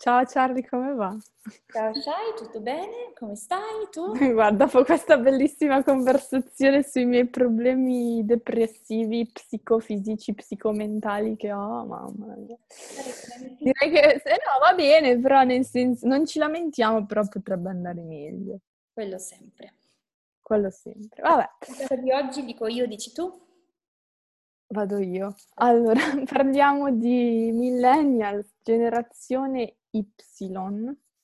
Ciao Charlie, come va? Ciao Shai, tutto bene? Come stai tu? Guarda, dopo questa bellissima conversazione sui miei problemi depressivi, psicofisici, psicomentali che ho, mamma mia. Direi che se no va bene, però nel senso non ci lamentiamo, però potrebbe andare meglio. Quello sempre. Quello sempre. Vabbè. di oggi dico io, dici tu? Vado io. Allora, parliamo di millennials, generazione Y,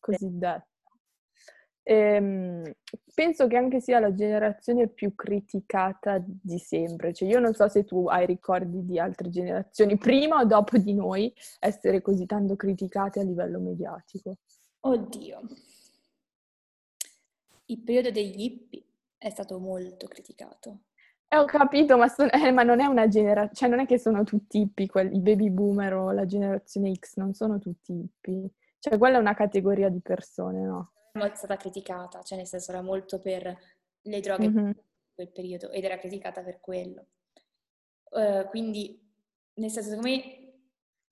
cosiddetta. Ehm, penso che anche sia la generazione più criticata di sempre. Cioè, io non so se tu hai ricordi di altre generazioni, prima o dopo di noi, essere così tanto criticate a livello mediatico. Oddio. Il periodo degli hippie è stato molto criticato. Eh, ho capito, ma, son- eh, ma non è una generazione, cioè non è che sono tutti hippie, quelli, i baby boomer o la generazione X, non sono tutti hippie. Cioè, quella è una categoria di persone, no? È stata criticata, cioè nel senso era molto per le droghe mm-hmm. in quel periodo ed era criticata per quello. Uh, quindi, nel senso, secondo me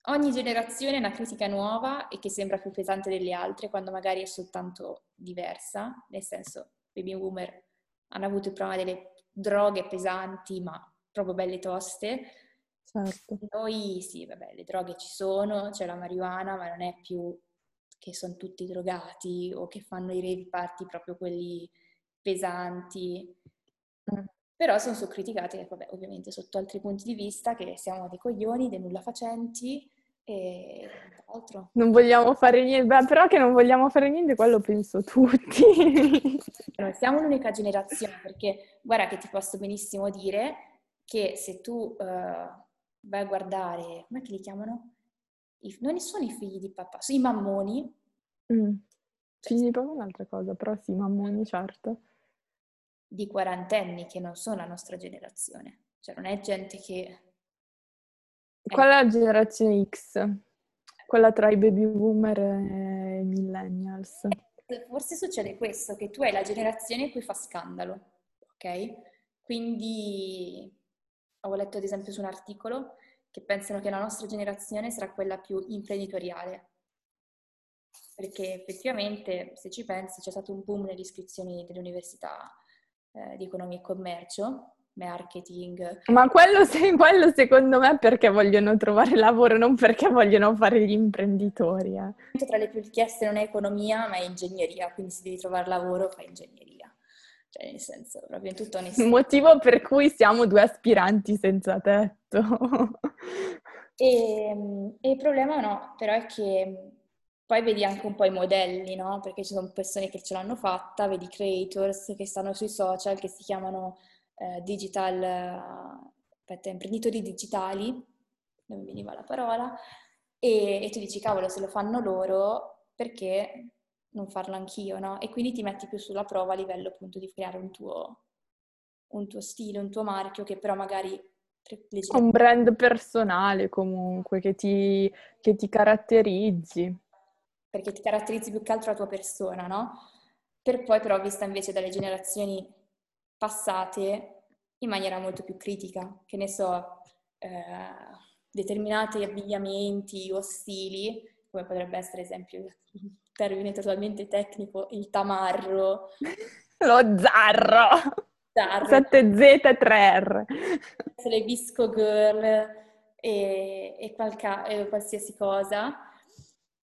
ogni generazione ha una critica nuova e che sembra più pesante delle altre quando magari è soltanto diversa, nel senso, baby boomer hanno avuto il problema delle droghe pesanti, ma proprio belle toste. Certo. Noi sì, vabbè, le droghe ci sono, c'è la marijuana, ma non è più che sono tutti drogati o che fanno i rave party proprio quelli pesanti. Mm. Però sono criticate, vabbè, ovviamente sotto altri punti di vista, che siamo dei coglioni, dei nulla facenti e altro. Non vogliamo fare niente, beh, però che non vogliamo fare niente, quello penso tutti. Noi siamo l'unica generazione, perché guarda che ti posso benissimo dire che se tu uh, vai a guardare, come li chiamano? I, non sono i figli di papà, sono i mammoni. Mm. Figli di papà è un'altra cosa, però sì, mammoni, certo. Di quarantenni che non sono la nostra generazione. Cioè non è gente che qual è la generazione X? Quella tra i baby boomer e i millennials. Forse succede questo, che tu hai la generazione cui fa scandalo, ok? Quindi ho letto ad esempio su un articolo che pensano che la nostra generazione sarà quella più imprenditoriale, perché effettivamente se ci pensi c'è stato un boom nelle iscrizioni delle università eh, di economia e commercio marketing. Ma quello, quello, secondo me è perché vogliono trovare lavoro, non perché vogliono fare gli imprenditori. Eh. Tra le più richieste non è economia, ma è ingegneria, quindi se devi trovare lavoro fai ingegneria. Cioè, nel senso, proprio in tutto onestà. Il motivo per cui siamo due aspiranti senza tetto. e, e il problema no, però è che poi vedi anche un po' i modelli, no? Perché ci sono persone che ce l'hanno fatta, vedi creators che stanno sui social, che si chiamano eh, digital, aspetta, imprenditori digitali, non mi veniva la parola, e, e tu dici, cavolo, se lo fanno loro, perché non farlo anch'io, no? E quindi ti metti più sulla prova a livello appunto di creare un tuo, un tuo stile, un tuo marchio che però magari... Un brand personale comunque che ti, che ti caratterizzi. Perché ti caratterizzi più che altro la tua persona, no? Per poi però vista invece dalle generazioni passate in maniera molto più critica, che ne so, eh, determinati abbigliamenti o stili, come potrebbe essere, ad esempio, il termine totalmente tecnico, il tamarro. Lo zarro! zarro. 7Z e 3R. Le visco girl e, e, qualca, e qualsiasi cosa.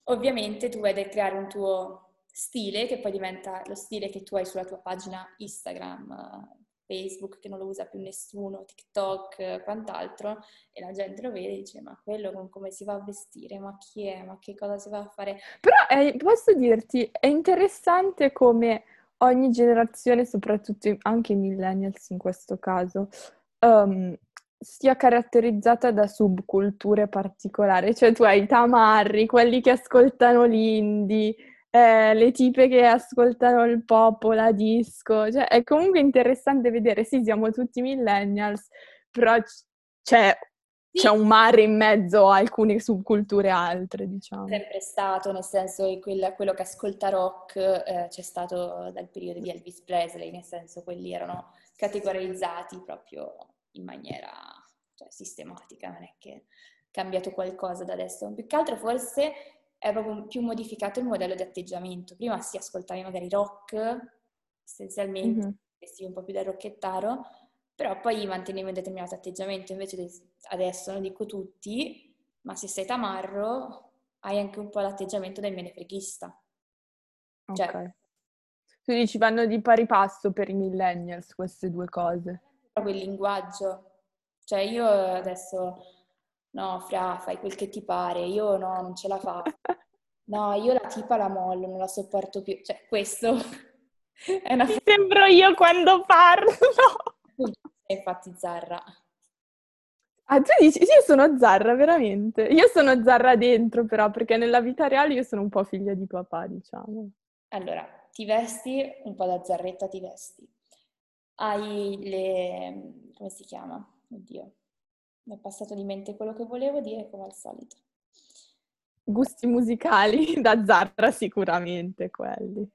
Ovviamente tu vuoi creare un tuo stile che poi diventa lo stile che tu hai sulla tua pagina Instagram, Facebook che non lo usa più nessuno, TikTok, quant'altro, e la gente lo vede e dice ma quello con come si va a vestire, ma chi è, ma che cosa si va a fare? Però eh, posso dirti, è interessante come ogni generazione, soprattutto anche i millennials in questo caso, um, sia caratterizzata da subculture particolari, cioè tu hai i tamarri, quelli che ascoltano l'indie, eh, le tipe che ascoltano il pop o la disco, cioè è comunque interessante vedere, sì, siamo tutti millennials, però c'è, sì. c'è un mare in mezzo a alcune subculture altre, diciamo. Sempre stato, nel senso che quella, quello che ascolta rock eh, c'è stato dal periodo di Elvis Presley, nel senso quelli erano categorizzati proprio in maniera cioè, sistematica, non è che è cambiato qualcosa da adesso. Più che altro forse è proprio più modificato il modello di atteggiamento. Prima si ascoltavi magari rock, essenzialmente, mm-hmm. vestivi un po' più da rocchettaro, però poi mantenevi un determinato atteggiamento. Invece adesso, non dico tutti, ma se sei tamarro hai anche un po' l'atteggiamento del menefreghista. Cioè, ok. Tu dici vanno di pari passo per i millennials queste due cose. Proprio il linguaggio. Cioè io adesso no, fra, fai quel che ti pare, io no, non ce la faccio. No, io la tipa la mollo, non la sopporto più. Cioè, questo è una... Ti sembro io quando parlo! Infatti Zarra. Ah, tu dici, io sono Zarra, veramente. Io sono Zarra dentro, però, perché nella vita reale io sono un po' figlia di papà, diciamo. Allora, ti vesti un po' da zarretta, ti vesti. Hai le... come si chiama? Oddio, mi è passato di mente quello che volevo dire come al solito. Gusti musicali da Zarra sicuramente quelli.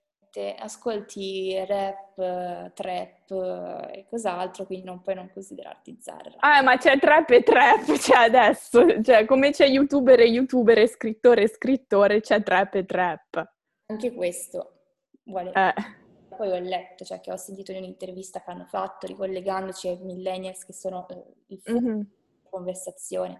Ascolti rap, trap e cos'altro, quindi non puoi non considerarti Zarra. Ah, ma c'è trap e trap, cioè adesso, cioè come c'è youtuber e youtuber e scrittore e scrittore, c'è trap e trap. Anche questo vuole... Eh. Poi ho letto, cioè che ho sentito in un'intervista che hanno fatto, ricollegandoci ai millennials che sono eh, il mm-hmm conversazione.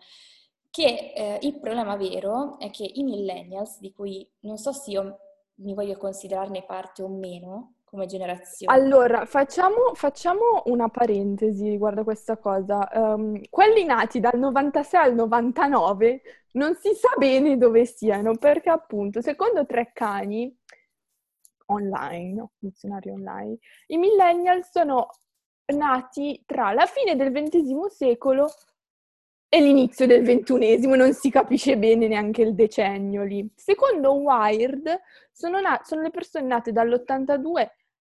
Che eh, il problema vero è che i millennials, di cui non so se io mi voglio considerarne parte o meno come generazione. Allora, facciamo, facciamo una parentesi riguardo a questa cosa. Um, quelli nati dal 96 al 99 non si sa bene dove siano, perché appunto, secondo Treccani, online, no? dizionario online, i millennial sono nati tra la fine del XX secolo è l'inizio del ventunesimo, non si capisce bene neanche il decennio lì. Secondo Wired sono, na- sono le persone nate dall'82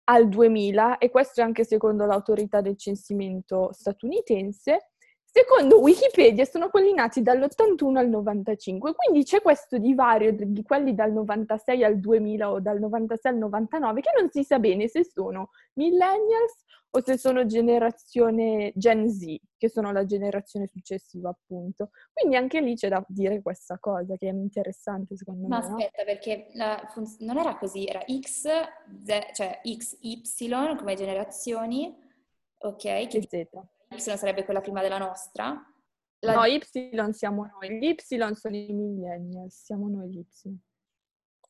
al 2000, e questo è anche secondo l'autorità del censimento statunitense, Secondo Wikipedia sono quelli nati dall'81 al 95, quindi c'è questo divario di quelli dal 96 al 2000 o dal 96 al 99 che non si sa bene se sono millennials o se sono generazione Gen Z, che sono la generazione successiva appunto. Quindi anche lì c'è da dire questa cosa che è interessante secondo Ma me. Ma aspetta, no? perché la, non era così, era X, Z, cioè X, Y come generazioni, ok? Che Z. Y sarebbe quella prima della nostra. La... No, Y siamo noi, gli Y sono i millennials, siamo noi gli Y.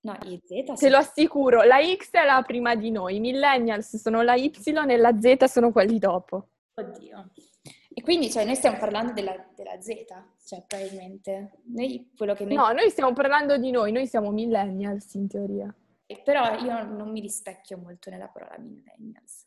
No, i Z. Te lo assicuro, la X è la prima di noi, i millennials sono la Y e la Z sono quelli dopo. Oddio. E quindi, cioè, noi stiamo parlando della, della Z, cioè, probabilmente. Noi, quello che noi... No, noi stiamo parlando di noi, noi siamo millennials in teoria. Però io non mi rispecchio molto nella parola millennials.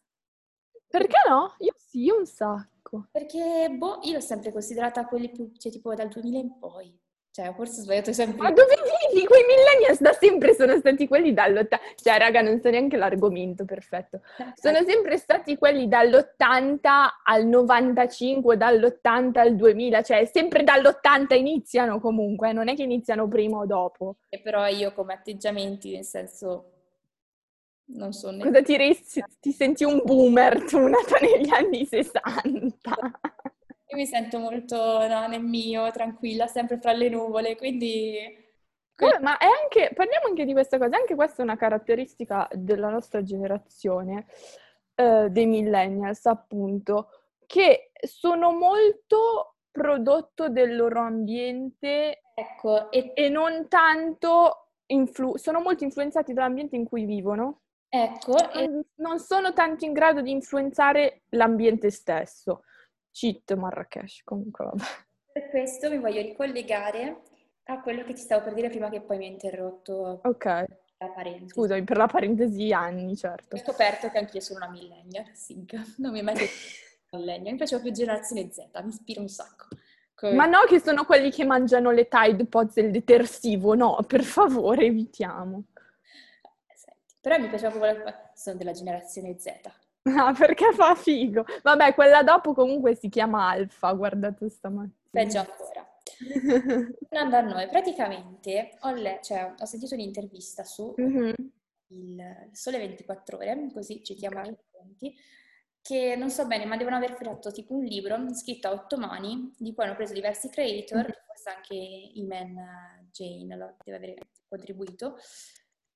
Perché no? Io sì, un sacco. Perché, boh, io l'ho sempre considerata quelli più, cioè, tipo dal 2000 in poi. Cioè, forse ho sbagliato sempre. Ma dove vivi? Quei millennials da sempre sono stati quelli dall'80. Cioè, raga, non so neanche l'argomento, perfetto. Sono sempre stati quelli dall'80 al 95, dall'80 al 2000. Cioè, sempre dall'80 iniziano comunque, non è che iniziano prima o dopo. E però io come atteggiamenti, nel senso... Non so ne... Cosa ti, resti? ti senti un boomer tu, nata negli anni 60? Io mi sento molto no, nel mio, tranquilla, sempre fra le nuvole, quindi... Eh, ma è anche, parliamo anche di questa cosa, anche questa è una caratteristica della nostra generazione, eh, dei millennials appunto, che sono molto prodotto del loro ambiente ecco, e, e non tanto, influ- sono molto influenzati dall'ambiente in cui vivono. Ecco, e... non sono tanto in grado di influenzare l'ambiente stesso. Cheat Marrakesh, comunque vabbè. Per questo mi voglio ricollegare a quello che ti stavo per dire prima che poi mi hai interrotto. Ok. Scusami, per la parentesi anni, certo. Ho scoperto che anch'io sono una millennial, Sig. Non mi è mai detto millennial. Mi piaceva più generazione Z, mi ispira un sacco. Come... Ma no che sono quelli che mangiano le Tide Pods e il detersivo, no, per favore, evitiamo. Però mi piaceva proprio, sono della generazione Z. Ah, perché fa figo. Vabbè, quella dopo comunque si chiama Alfa, guardate stamattina. Peggio ancora. Tornando a noi, praticamente ho, le- cioè, ho sentito un'intervista su mm-hmm. il Sole 24 Ore, così citiamo okay. anche i che non so bene, ma devono aver fatto tipo un libro scritto a otto mani, di cui hanno preso diversi creator, mm-hmm. forse anche Iman Jane lo deve aver contribuito,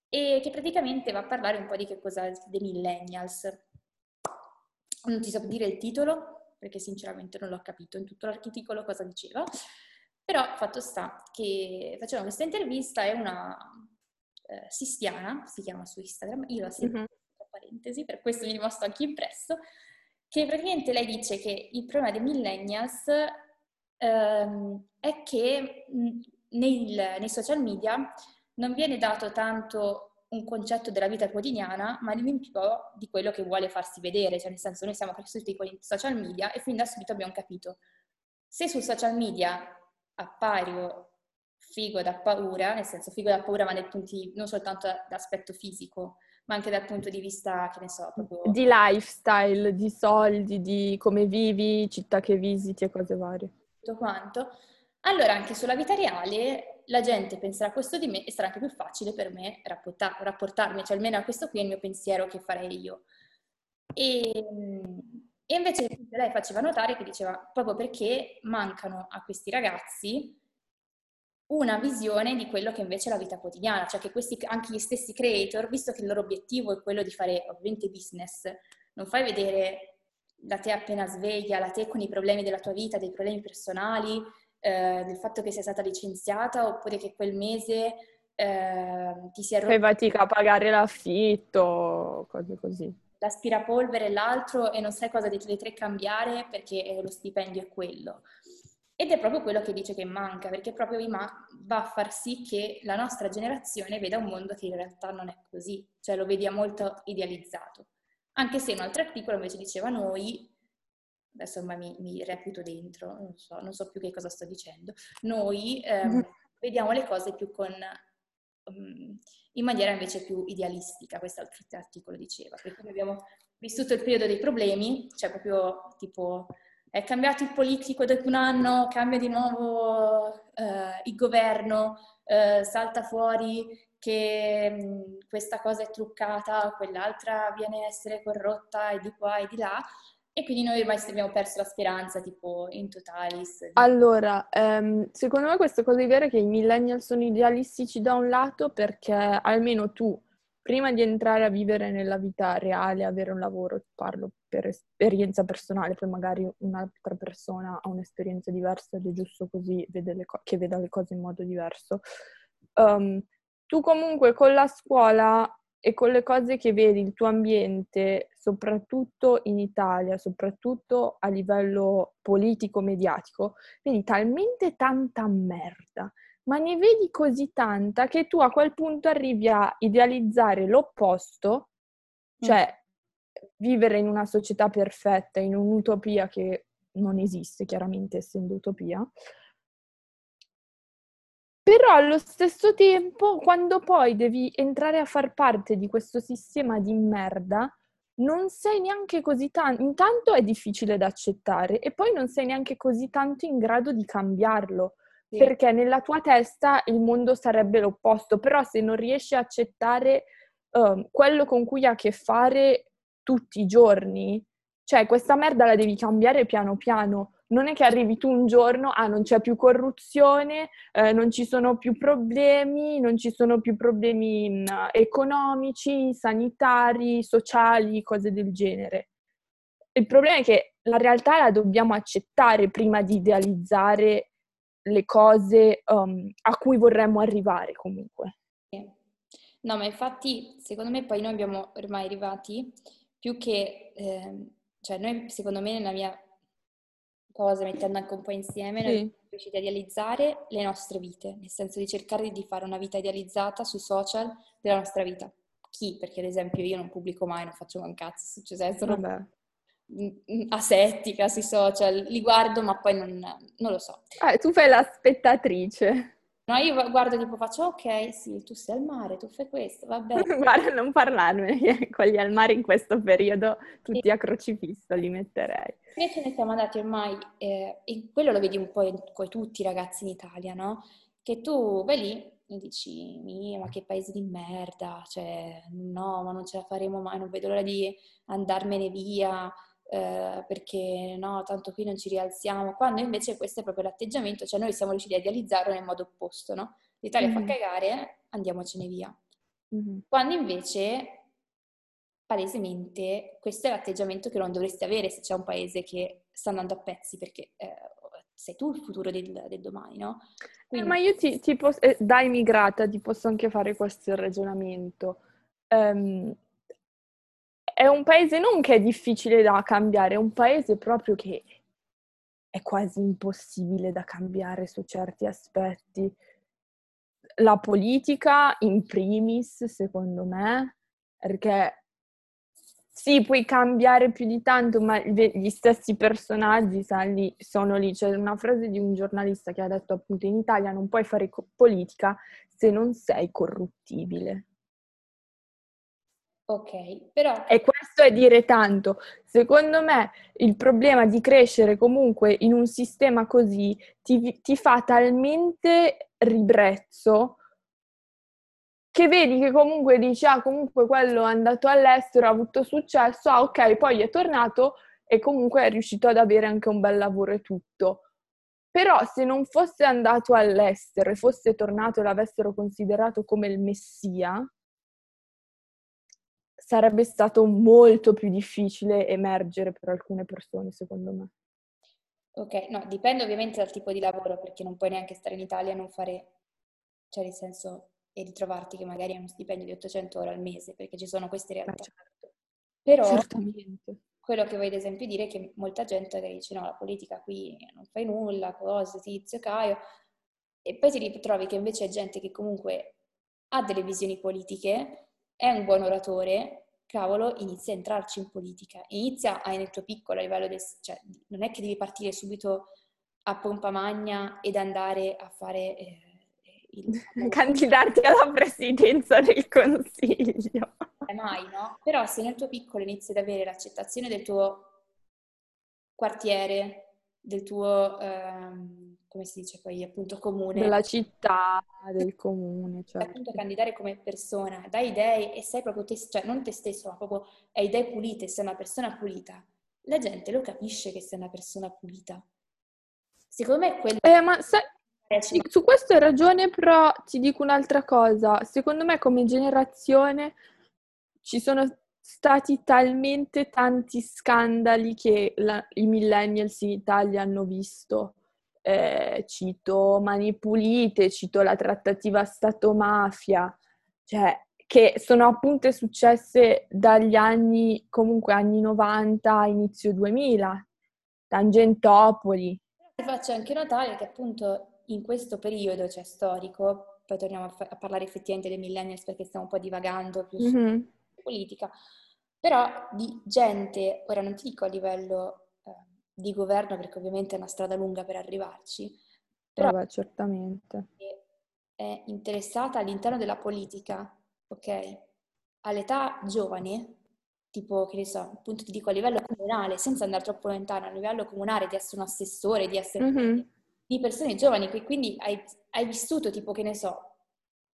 e che praticamente va a parlare un po' di che cosa dei millennials. Non ti so dire il titolo, perché sinceramente non l'ho capito in tutto l'articolo cosa diceva, però fatto sta che facevano questa intervista e una eh, Sistiana, si chiama su Instagram, io la seguo, mm-hmm parentesi, per questo mi è rimasto anche impresso, che praticamente lei dice che il problema dei millennials ehm, è che nei, nei social media non viene dato tanto un concetto della vita quotidiana, ma più di quello che vuole farsi vedere, cioè nel senso noi siamo cresciuti con i social media e fin da subito abbiamo capito se sul social media appari figo da paura, nel senso figo da paura ma nei punti non soltanto d'aspetto fisico, ma anche dal punto di vista, che ne so, proprio... Di lifestyle, di soldi, di come vivi, città che visiti e cose varie. Tutto quanto. Allora anche sulla vita reale la gente penserà questo di me e sarà anche più facile per me rapportar- rapportarmi, cioè almeno a questo qui è il mio pensiero che farei io. E, e invece lei faceva notare che diceva proprio perché mancano a questi ragazzi una visione di quello che invece è la vita quotidiana, cioè che questi, anche gli stessi creator, visto che il loro obiettivo è quello di fare ovviamente business, non fai vedere la te appena sveglia, la te con i problemi della tua vita, dei problemi personali, eh, del fatto che sia stata licenziata oppure che quel mese eh, ti sia rotto. Fai fatica a pagare l'affitto, cose così. L'aspirapolvere e l'altro e non sai cosa delle tre cambiare perché lo stipendio è quello. Ed è proprio quello che dice che manca, perché proprio va a far sì che la nostra generazione veda un mondo che in realtà non è così, cioè lo vediamo molto idealizzato. Anche se in un altro articolo invece diceva noi, adesso ormai mi, mi reputo dentro, non so, non so, più che cosa sto dicendo, noi ehm, mm-hmm. vediamo le cose più con, um, in maniera invece più idealistica, questo articolo diceva, perché noi abbiamo vissuto il periodo dei problemi, cioè proprio tipo è cambiato il politico dopo un anno, cambia di nuovo eh, il governo, eh, salta fuori che mh, mm, questa cosa è truccata, quell'altra viene a essere corrotta e di qua e di là. E quindi noi ormai abbiamo perso la speranza, tipo in totalis. Allora, ehm, secondo me questa cosa è vera che i millennial sono idealistici da un lato perché almeno tu prima di entrare a vivere nella vita reale, avere un lavoro, parlo per esperienza personale, poi magari un'altra persona ha un'esperienza diversa ed è giusto così co- che veda le cose in modo diverso. Um, tu comunque con la scuola e con le cose che vedi, il tuo ambiente, soprattutto in Italia, soprattutto a livello politico-mediatico, vedi talmente tanta merda ma ne vedi così tanta che tu a quel punto arrivi a idealizzare l'opposto, cioè mm. vivere in una società perfetta, in un'utopia che non esiste, chiaramente essendo utopia. Però allo stesso tempo, quando poi devi entrare a far parte di questo sistema di merda, non sei neanche così tanto, intanto è difficile da accettare e poi non sei neanche così tanto in grado di cambiarlo sì. perché nella tua testa il mondo sarebbe l'opposto, però se non riesci a accettare um, quello con cui hai a che fare tutti i giorni, cioè questa merda la devi cambiare piano piano. Non è che arrivi tu un giorno, ah non c'è più corruzione, eh, non ci sono più problemi, non ci sono più problemi mh, economici, sanitari, sociali, cose del genere. Il problema è che la realtà la dobbiamo accettare prima di idealizzare le cose um, a cui vorremmo arrivare comunque. No, ma infatti secondo me poi noi abbiamo ormai arrivati più che, eh, cioè noi secondo me nella mia cosa, mettendo anche un po' insieme, sì. noi siamo riusciti a idealizzare le nostre vite, nel senso di cercare di fare una vita idealizzata sui social della nostra vita. Chi? Perché ad esempio io non pubblico mai, non faccio un cazzo, cioè sono Vabbè asettica sui social, li guardo ma poi non, non lo so. Ah, tu fai la spettatrice. No, io guardo tipo faccio ok, sì, tu sei al mare, tu fai questo, va bene. Guarda, non parlarne, quelli al mare in questo periodo tutti sì. a crocifisso li metterei. Invece ne siamo andati ormai, eh, e quello lo vedi un po' con tutti i ragazzi in Italia, no? Che tu vai lì e dici, ma che paese di merda, cioè no, ma non ce la faremo mai, non vedo l'ora di andarmene via, eh, perché no, tanto qui non ci rialziamo, quando invece questo è proprio l'atteggiamento, cioè noi siamo riusciti a idealizzarlo nel modo opposto, no? L'Italia mm-hmm. fa cagare, andiamocene via. Mm-hmm. Quando invece palesemente questo è l'atteggiamento che non dovresti avere se c'è un paese che sta andando a pezzi, perché eh, sei tu il futuro del, del domani, no? Quindi... Eh, ma io ti, ti posso, eh, da immigrata ti posso anche fare questo ragionamento. Um, è un paese non che è difficile da cambiare, è un paese proprio che è quasi impossibile da cambiare su certi aspetti. La politica in primis, secondo me, perché sì, puoi cambiare più di tanto, ma gli stessi personaggi lì, sono lì. C'è una frase di un giornalista che ha detto appunto in Italia non puoi fare co- politica se non sei corruttibile. Ok, però... E questo è dire tanto. Secondo me il problema di crescere comunque in un sistema così ti, ti fa talmente ribrezzo che vedi che comunque dici, ah comunque quello è andato all'estero, ha avuto successo, ah ok, poi è tornato e comunque è riuscito ad avere anche un bel lavoro e tutto. Però se non fosse andato all'estero e fosse tornato e l'avessero considerato come il messia, sarebbe stato molto più difficile emergere per alcune persone, secondo me. Ok, no, dipende ovviamente dal tipo di lavoro, perché non puoi neanche stare in Italia e non fare, cioè nel senso, e ritrovarti che magari hai uno stipendio di 800 euro al mese, perché ci sono queste realtà. Certo. Però Certamente. quello che vuoi ad esempio dire è che molta gente che dice no, la politica qui non fai nulla, cose, tizio, caio, e poi ti ritrovi che invece è gente che comunque ha delle visioni politiche, è un buon oratore, cavolo, inizia a entrarci in politica, inizia a, nel tuo piccolo a livello del... cioè non è che devi partire subito a pompa magna ed andare a fare... Eh, il... candidarti alla presidenza del consiglio. Eh, mai, no? Però se nel tuo piccolo inizi ad avere l'accettazione del tuo quartiere, del tuo, ehm, come si dice poi, appunto, comune. Della città, del comune, cioè. Appunto, candidare come persona, dai idee e sei proprio te, cioè non te stesso, ma proprio hai idee pulite, sei una persona pulita. La gente lo capisce che sei una persona pulita. Secondo me quello... Eh, ma sai, sì, su questo hai ragione, però ti dico un'altra cosa. Secondo me come generazione ci sono stati talmente tanti scandali che la, i millennials in Italia hanno visto. Eh, cito Mani Pulite, cito la trattativa Stato-mafia, cioè che sono appunto successe dagli anni, comunque anni 90, inizio 2000, Tangentopoli. Ti faccio anche notare che appunto in questo periodo, cioè storico, poi torniamo a, fa- a parlare effettivamente dei millennials perché stiamo un po' divagando più mm-hmm. su politica, però di gente, ora non ti dico a livello di governo perché ovviamente è una strada lunga per arrivarci, però Vabbè, certamente. è interessata all'interno della politica, ok? All'età giovane, tipo, che ne so, appunto ti dico a livello comunale, senza andare troppo lontano, a livello comunale di essere un assessore, di essere... Mm-hmm di persone giovani, quindi hai, hai vissuto tipo, che ne so,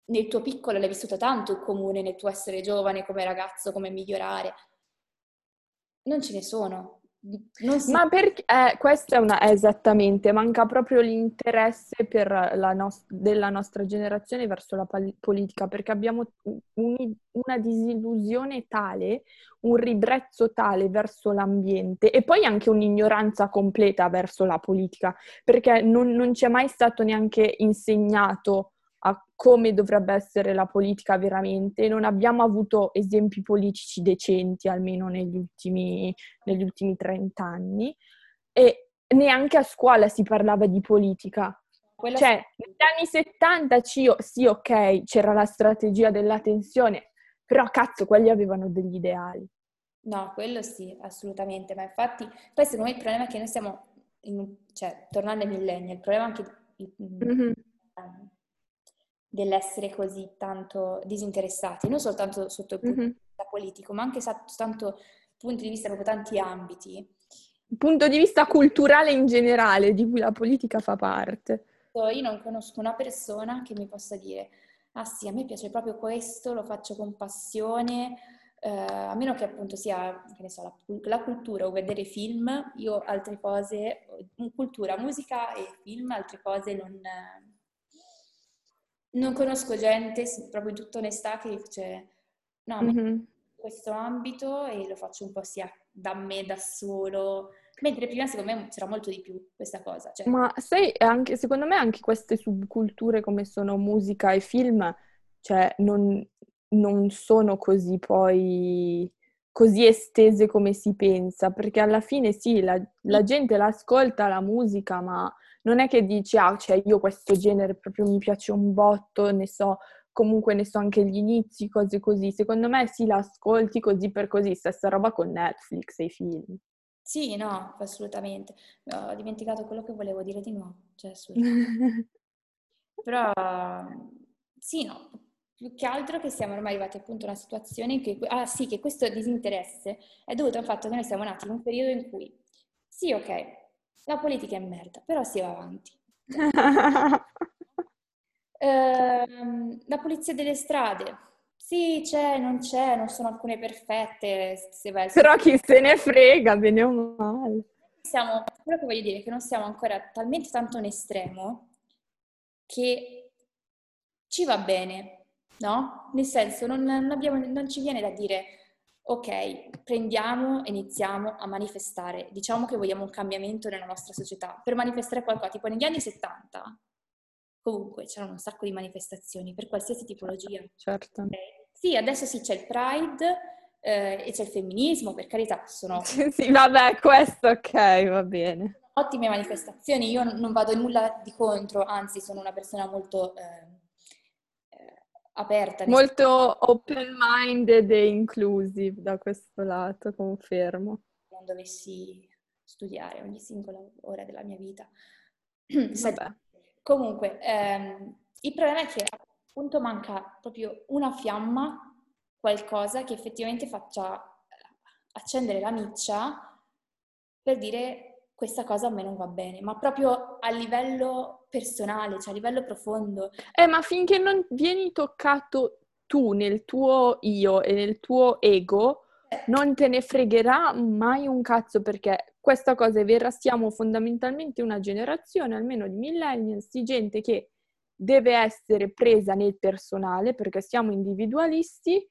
nel tuo piccolo l'hai vissuto tanto il comune, nel tuo essere giovane, come ragazzo, come migliorare. Non ce ne sono. Si... Ma perché eh, questa è una esattamente, manca proprio l'interesse nos- della nostra generazione verso la pal- politica, perché abbiamo un- una disillusione tale, un ribrezzo tale verso l'ambiente e poi anche un'ignoranza completa verso la politica, perché non, non ci è mai stato neanche insegnato a come dovrebbe essere la politica veramente. Non abbiamo avuto esempi politici decenti, almeno negli ultimi, negli ultimi 30 anni, e neanche a scuola si parlava di politica. Quella cioè, negli anni 70 sì, ok, c'era la strategia della tensione, però cazzo, quelli avevano degli ideali. No, quello sì, assolutamente, ma infatti, poi secondo me il problema è che noi stiamo, in, cioè, tornando ai millenni, il problema è anche mm-hmm dell'essere così tanto disinteressati, non soltanto sotto il punto mm-hmm. di vista politico, ma anche soltanto punto di vista proprio tanti ambiti. Punto di vista culturale in generale, di cui la politica fa parte. Io non conosco una persona che mi possa dire, ah sì, a me piace proprio questo, lo faccio con passione, eh, a meno che appunto sia, che ne so, la, la, cultura o vedere film, io altre cose, cultura, musica e film, altre cose non, non conosco gente, proprio in tutta onestà, che dice no, mm-hmm. questo ambito e lo faccio un po' sia da me, da solo, mentre prima secondo me c'era molto di più questa cosa. Cioè... Ma sai, anche, secondo me anche queste subculture come sono musica e film, cioè non, non sono così poi così estese come si pensa, perché alla fine sì, la, la gente l'ascolta la musica, ma non è che dici, ah, cioè io questo genere proprio mi piace un botto, ne so, comunque ne so anche gli inizi, cose così. Secondo me sì, l'ascolti così per così, stessa roba con Netflix e i film. Sì, no, assolutamente. Ho dimenticato quello che volevo dire di nuovo, cioè assolutamente. Però sì, no, più che altro che siamo ormai arrivati appunto a una situazione in cui, ah sì, che questo disinteresse è dovuto al fatto che noi siamo nati in un periodo in cui, sì, ok, la politica è merda, però si va avanti. ehm, la pulizia delle strade, sì, c'è, non c'è, non sono alcune perfette. Se vai Però chi se ne frega, bene o male. Siamo, quello che voglio dire è che non siamo ancora talmente tanto in estremo che ci va bene, no? Nel senso, non, non, abbiamo, non ci viene da dire, ok, prendiamo e iniziamo a manifestare, diciamo che vogliamo un cambiamento nella nostra società, per manifestare qualcosa, tipo negli anni 70, comunque c'erano un sacco di manifestazioni per qualsiasi tipologia. Certo. Eh, sì, adesso sì c'è il Pride eh, e c'è il femminismo, per carità, sono... sì, vabbè, questo ok, va bene. Ottime manifestazioni, io non vado nulla di contro, anzi sono una persona molto... Eh, aperta. Molto open-minded e inclusive da questo lato, confermo. Non dovessi studiare ogni singola ora della mia vita. Vabbè. Comunque, ehm, il problema è che appunto manca proprio una fiamma, qualcosa che effettivamente faccia accendere la miccia per dire questa cosa a me non va bene, ma proprio a livello personale, cioè a livello profondo. Eh, ma finché non vieni toccato tu nel tuo io e nel tuo ego, eh. non te ne fregherà mai un cazzo perché questa cosa è vera, siamo fondamentalmente una generazione, almeno di millennials, di gente che deve essere presa nel personale perché siamo individualisti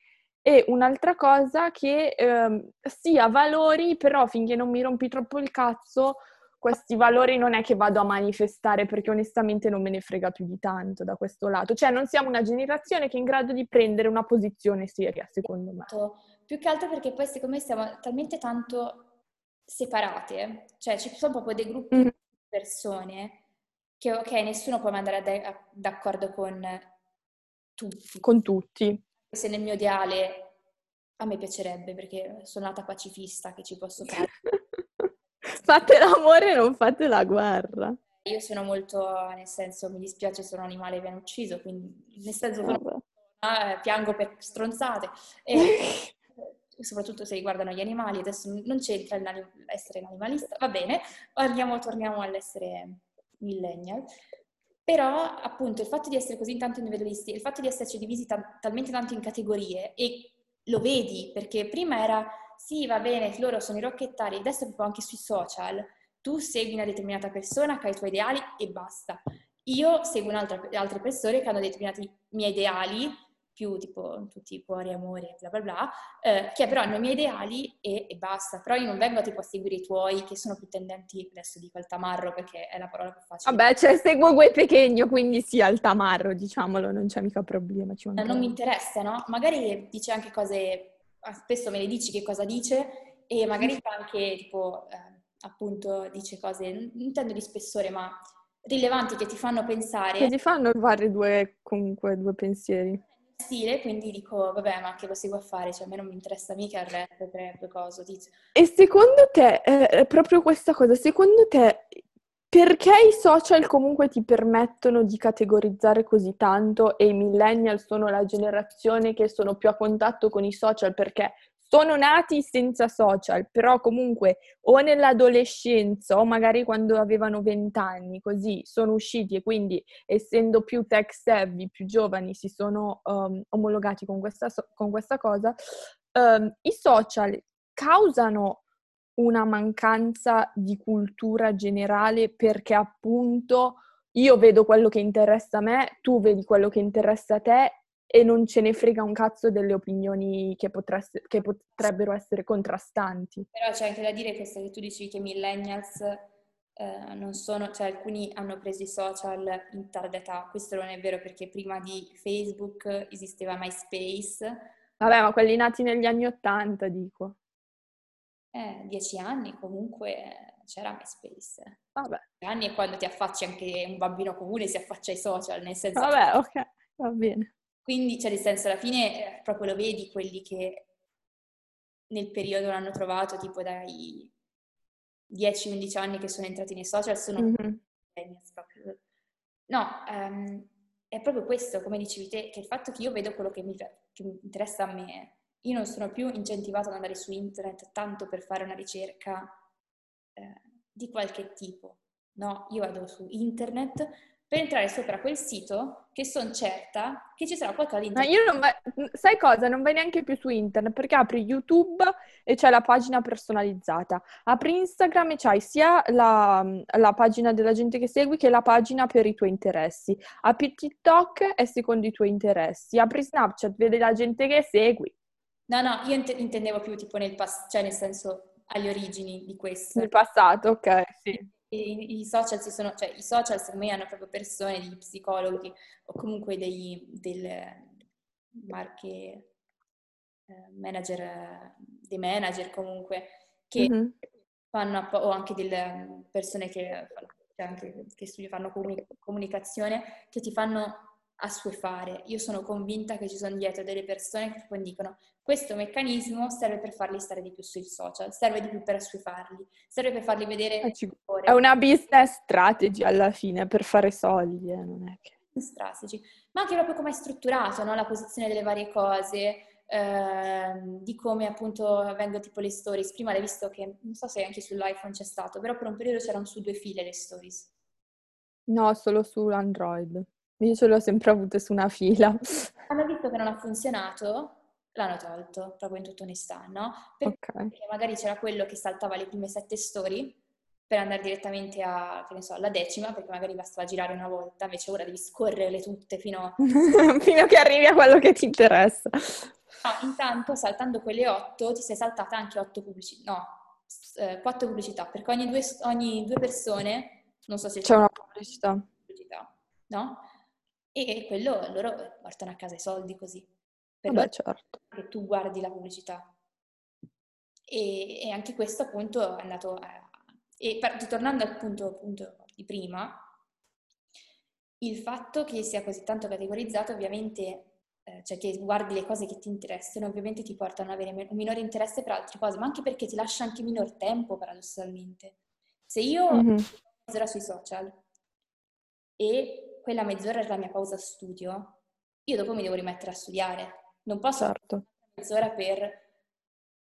e un'altra cosa che ehm, sia valori, però finché non mi rompi troppo il cazzo, questi valori non è che vado a manifestare perché onestamente non me ne frega più di tanto da questo lato. Cioè non siamo una generazione che è in grado di prendere una posizione seria, secondo me. Più che altro perché poi secondo me siamo talmente tanto separate, cioè ci sono proprio dei gruppi mm. di persone che ok, nessuno può andare d'accordo con tutti. Con tutti se nel mio ideale a me piacerebbe perché sono nata pacifista che ci posso fare. fate l'amore, non fate la guerra. Io sono molto, nel senso, mi dispiace se un animale viene ucciso, quindi nel senso sono, eh, piango per stronzate. E soprattutto se riguardano gli animali, adesso non c'entra l'essere un animalista, va bene, andiamo, torniamo all'essere millennial. Però appunto il fatto di essere così tanto individualisti, il fatto di esserci divisi ta- talmente tanto in categorie e lo vedi perché prima era sì va bene, loro sono i rocchettari, adesso proprio anche sui social, tu segui una determinata persona che ha i tuoi ideali e basta. Io seguo altre persone che hanno determinati miei ideali più tipo tutti i cuori, amore, bla bla bla, eh, che però hanno i miei ideali e, e, basta. Però io non vengo tipo a seguire i tuoi che sono più tendenti, adesso dico al tamarro perché è la parola più facile. Vabbè, cioè seguo quel pequeño, quindi sì, al tamarro, diciamolo, non c'è mica problema. non mi interessa, no? Magari dice anche cose, ah, spesso me le dici che cosa dice e magari fa anche tipo, eh, appunto, dice cose, non intendo di spessore, ma rilevanti che ti fanno pensare. Che ti fanno fare due, comunque, due pensieri stile, quindi dico, vabbè, ma che lo seguo a fare? Cioè, a me non mi interessa mica il rap, trap, cosa, dice. E secondo te, eh, proprio questa cosa, secondo te, perché i social comunque ti permettono di categorizzare così tanto e i millennial sono la generazione che sono più a contatto con i social perché sono nati senza social, però comunque o nell'adolescenza o magari quando avevano vent'anni, così sono usciti e quindi essendo più tech savvy, più giovani, si sono um, omologati con questa, con questa cosa, um, i social causano una mancanza di cultura generale perché appunto io vedo quello che interessa a me, tu vedi quello che interessa a te e non ce ne frega un cazzo delle opinioni che, potresse, che potrebbero essere contrastanti. Però c'è anche da dire questo che tu dici che millennials eh, non sono, cioè alcuni hanno preso i social in tarda età, questo non è vero perché prima di Facebook esisteva MySpace. Vabbè, ma quelli nati negli anni Ottanta, dico. Eh, dieci anni comunque c'era MySpace. Vabbè. Anni è quando ti affacci anche un bambino comune si affaccia ai social, nel senso... Vabbè, ok, va bene. Quindi, cioè, nel senso, alla fine eh, proprio lo vedi quelli che nel periodo l'hanno trovato, tipo dai 10-11 anni che sono entrati nei social, sono mm-hmm. No, um, è proprio questo, come dicevi te, che il fatto che io vedo quello che mi, che mi interessa a me, io non sono più incentivata ad andare su internet tanto per fare una ricerca eh, di qualche tipo. No, io vado su internet per entrare sopra quel sito che sono certa che ci sarà qualcosa di interessante. Ma io non vai, sai cosa? Non vai neanche più su internet perché apri YouTube e c'è la pagina personalizzata. Apri Instagram e c'hai sia la, la, pagina della gente che segui che la pagina per i tuoi interessi. Apri TikTok è secondo i tuoi interessi. Apri Snapchat, vedi la gente che segui. No, no, io int- intendevo più tipo nel passato, cioè nel senso alle origini di questo. Nel passato, ok, sì. I, i, social si sono, cioè i social secondo me hanno proprio persone, degli psicologi o comunque dei, del marche eh, manager, dei manager comunque che mm-hmm. fanno, o anche delle persone che, cioè anche, che fanno comunicazione, che ti fanno assuefare. Io sono convinta che ci sono dietro delle persone che poi dicono questo meccanismo serve per farli stare di più sui social, serve di più per assuefarli, serve per farli vedere... Eh, è una business strategy alla fine per fare soldi, eh, non è che... Strategy. Ma anche proprio come è strutturato, no? la posizione delle varie cose, eh, di come appunto vengono tipo le stories. Prima l'hai visto che, non so se anche sull'iPhone c'è stato, però per un periodo c'erano su due file le stories. No, solo su Android. Io ce l'ho sempre avute su una fila. Hanno visto che non ha funzionato, l'hanno tolto, proprio in tutta onestà, no? Perché okay. magari c'era quello che saltava le prime sette story per andare direttamente a, che ne so, alla decima, perché magari bastava girare una volta, invece ora devi scorrerle tutte fino... fino a che arrivi a quello che ti interessa. No, intanto saltando quelle otto ti sei saltata anche otto pubblicità, no, eh, quattro pubblicità, perché ogni due, ogni due persone, non so se c'è, c'è una pubblicità. pubblicità, no? E quello loro portano a casa i soldi così. Per Vabbè, certo. Che tu guardi la pubblicità. E, e anche questo appunto è andato... A, e tornando al punto, punto di prima, il fatto che sia così tanto categorizzato ovviamente eh, cioè che guardi le cose che ti interessano, ovviamente ti portano ad avere un minore interesse per altre cose, ma anche perché ti lascia anche minor tempo paradossalmente. Se io mm-hmm. sui social e quella mezz'ora è la mia pausa studio, io dopo mi devo rimettere a studiare. Non posso certo. mezz'ora per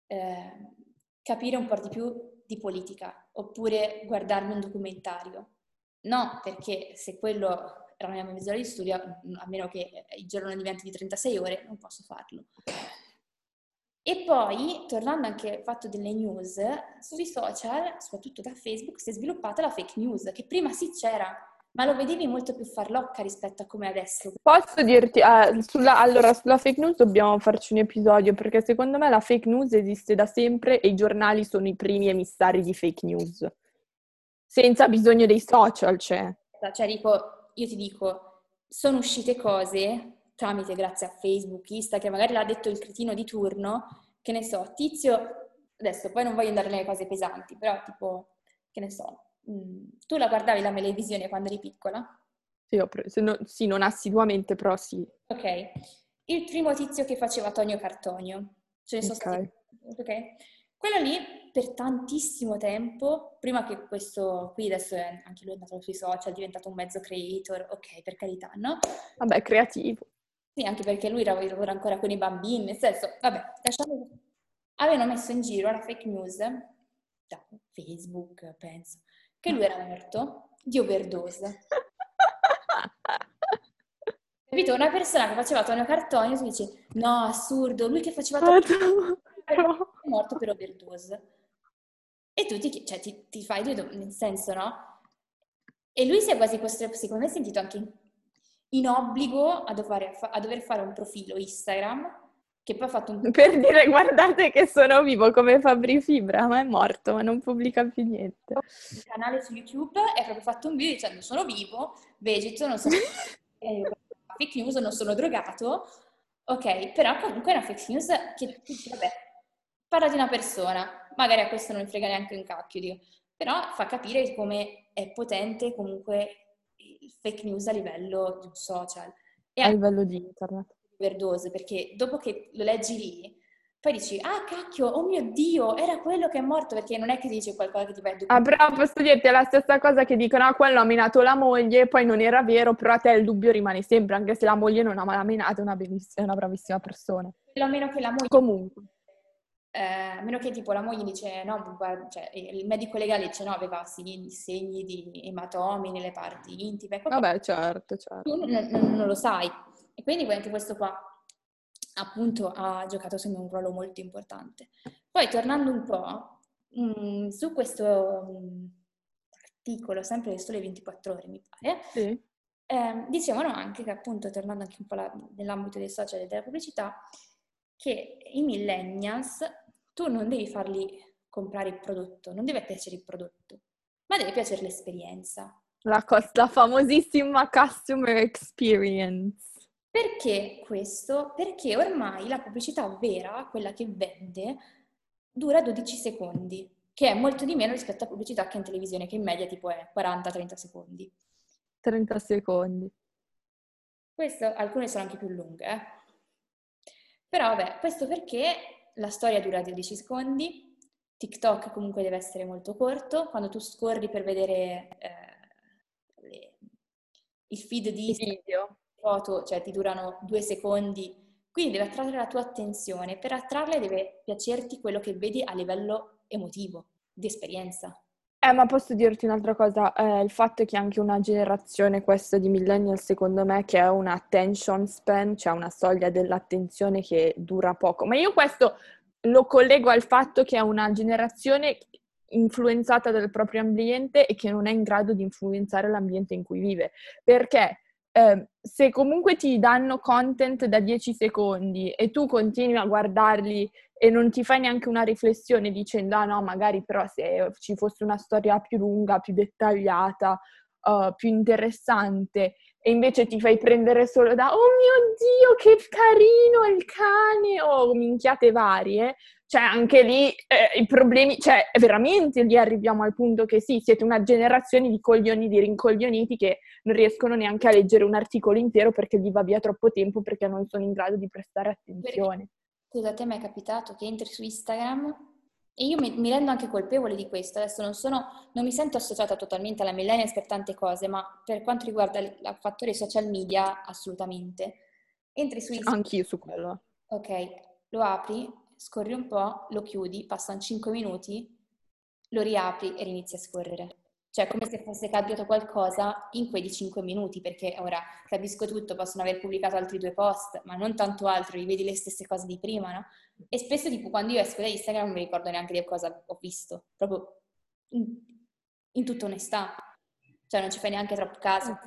eh, capire un po' di più di politica oppure guardarmi un documentario. No, perché se quello era la mia mezz'ora di studio, a meno che il giorno non diventi di 36 ore, non posso farlo. E poi, tornando anche al fatto delle news, sui social, soprattutto da Facebook, si è sviluppata la fake news, che prima sì c'era, ma lo vedevi molto più farlocca rispetto a come adesso. Posso dirti, eh, sulla, allora sulla fake news dobbiamo farci un episodio perché secondo me la fake news esiste da sempre e i giornali sono i primi emissari di fake news, senza bisogno dei social, cioè. Cioè, dico, io ti dico, sono uscite cose tramite, grazie a Facebook, Insta, che magari l'ha detto il cretino di turno, che ne so, tizio, adesso poi non voglio andare nelle cose pesanti, però tipo, che ne so, tu la guardavi la televisione quando eri piccola? Sì, pre- no, sì, non assiduamente, però sì. Ok. Il primo tizio che faceva Tonio Cartonio. Ce ne sono okay. stati. Ok. Quello lì per tantissimo tempo, prima che questo qui adesso è, anche lui è andato sui social, è diventato un mezzo creator, ok, per carità, no? Vabbè, creativo. Sì, anche perché lui lavora ancora con i bambini, nel senso, vabbè, lasciamo... Avevano messo in giro la fake news da Facebook, penso, che lui era morto di overdose. Capito? Una persona che faceva Tonio Cartoni, tu dici, no, assurdo, lui che faceva Tonio è morto per overdose. E tu ti, cioè, ti, ti fai due, nel senso, no? E lui si è quasi, secondo me, sentito anche in obbligo a dover, a dover fare un profilo Instagram che poi ha fatto un... Per dire guardate che sono vivo come Fabri Fibra, ma è morto, ma non pubblica più niente. Il canale su YouTube è proprio fatto un video dicendo sono vivo, vegeto, non sono... fake news, non sono drogato, ok, però comunque è una fake news che, vabbè, parla di una persona, magari a questo non mi frega neanche un cacchio, dico, però fa capire come è potente comunque il fake news a livello di un social. E a livello di internet. Verdose, perché dopo che lo leggi lì, poi dici, ah cacchio, oh mio Dio, era quello che è morto, perché non è che dice qualcosa che ti va Ah, però posso dirti, è la stessa cosa che dicono, ah, quello ha minato la moglie, poi non era vero, però a te il dubbio rimane sempre, anche se la moglie non ha mai minato, è una, è una bravissima persona. A meno che la moglie... Comunque. Eh, a meno che tipo la moglie dice, no, guarda, cioè, il medico legale dice, no, aveva segni, segni di ematomi nelle parti intime. Vabbè, certo, certo. Tu non, non, non lo sai. E quindi anche questo qua appunto ha giocato secondo me un ruolo molto importante. Poi tornando un po' mh, mm, su questo mh, mm, articolo, sempre del Sole 24 Ore mi pare, sì. eh, dicevano anche che appunto, tornando anche un po' la, nell'ambito dei social e della pubblicità, che i millennials tu non devi farli comprare il prodotto, non deve piacere il prodotto, ma deve piacere l'esperienza. La, cos- la famosissima customer experience. Perché questo? Perché ormai la pubblicità vera, quella che vende, dura 12 secondi, che è molto di meno rispetto alla pubblicità che in televisione, che in media tipo è 40-30 secondi. 30 secondi. Questo, alcune sono anche più lunghe, eh? Però vabbè, questo perché la storia dura 12 secondi, TikTok comunque deve essere molto corto, quando tu scorri per vedere eh, le, il feed di video foto, cioè ti durano due secondi, quindi deve attrarre la tua attenzione. Per attrarle deve piacerti quello che vedi a livello emotivo, di esperienza. Eh, ma posso dirti un'altra cosa, eh, il fatto è che anche una generazione, questa di millennial, secondo me, che ha una attention span, cioè una soglia dell'attenzione che dura poco. Ma io questo lo collego al fatto che è una generazione influenzata dal proprio ambiente e che non è in grado di influenzare l'ambiente in cui vive. Perché eh, se comunque ti danno content da 10 secondi e tu continui a guardarli e non ti fai neanche una riflessione dicendo ah no, magari però se ci fosse una storia più lunga, più dettagliata, uh, più interessante e invece ti fai prendere solo da oh mio Dio che carino il cane! o minchiate varie, cioè anche lì eh, i problemi, cioè veramente lì arriviamo al punto che sì, siete una generazione di coglioni, di rincoglioniti che non riescono neanche a leggere un articolo intero perché gli va via troppo tempo perché non sono in grado di prestare attenzione. Scusa, a te mi è capitato che entri su Instagram e io mi, mi, rendo anche colpevole di questo, adesso non, sono, non mi sento associata totalmente alla millennials per tante cose, ma per quanto riguarda il, il fattore social media, assolutamente. Entri su Instagram. Anch'io su quello. Ok, lo apri, scorri un po', lo chiudi, passano 5 minuti, lo riapri e rinizi a scorrere. Cioè, come se fosse cambiato qualcosa in quei 5 minuti, perché ora capisco tutto, possono aver pubblicato altri due post, ma non tanto altro, rivedi le stesse cose di prima, no? E spesso, tipo, quando io esco da Instagram non mi ricordo neanche di cosa ho visto, proprio in, in tutta onestà. Cioè, non ci fai neanche troppo caso.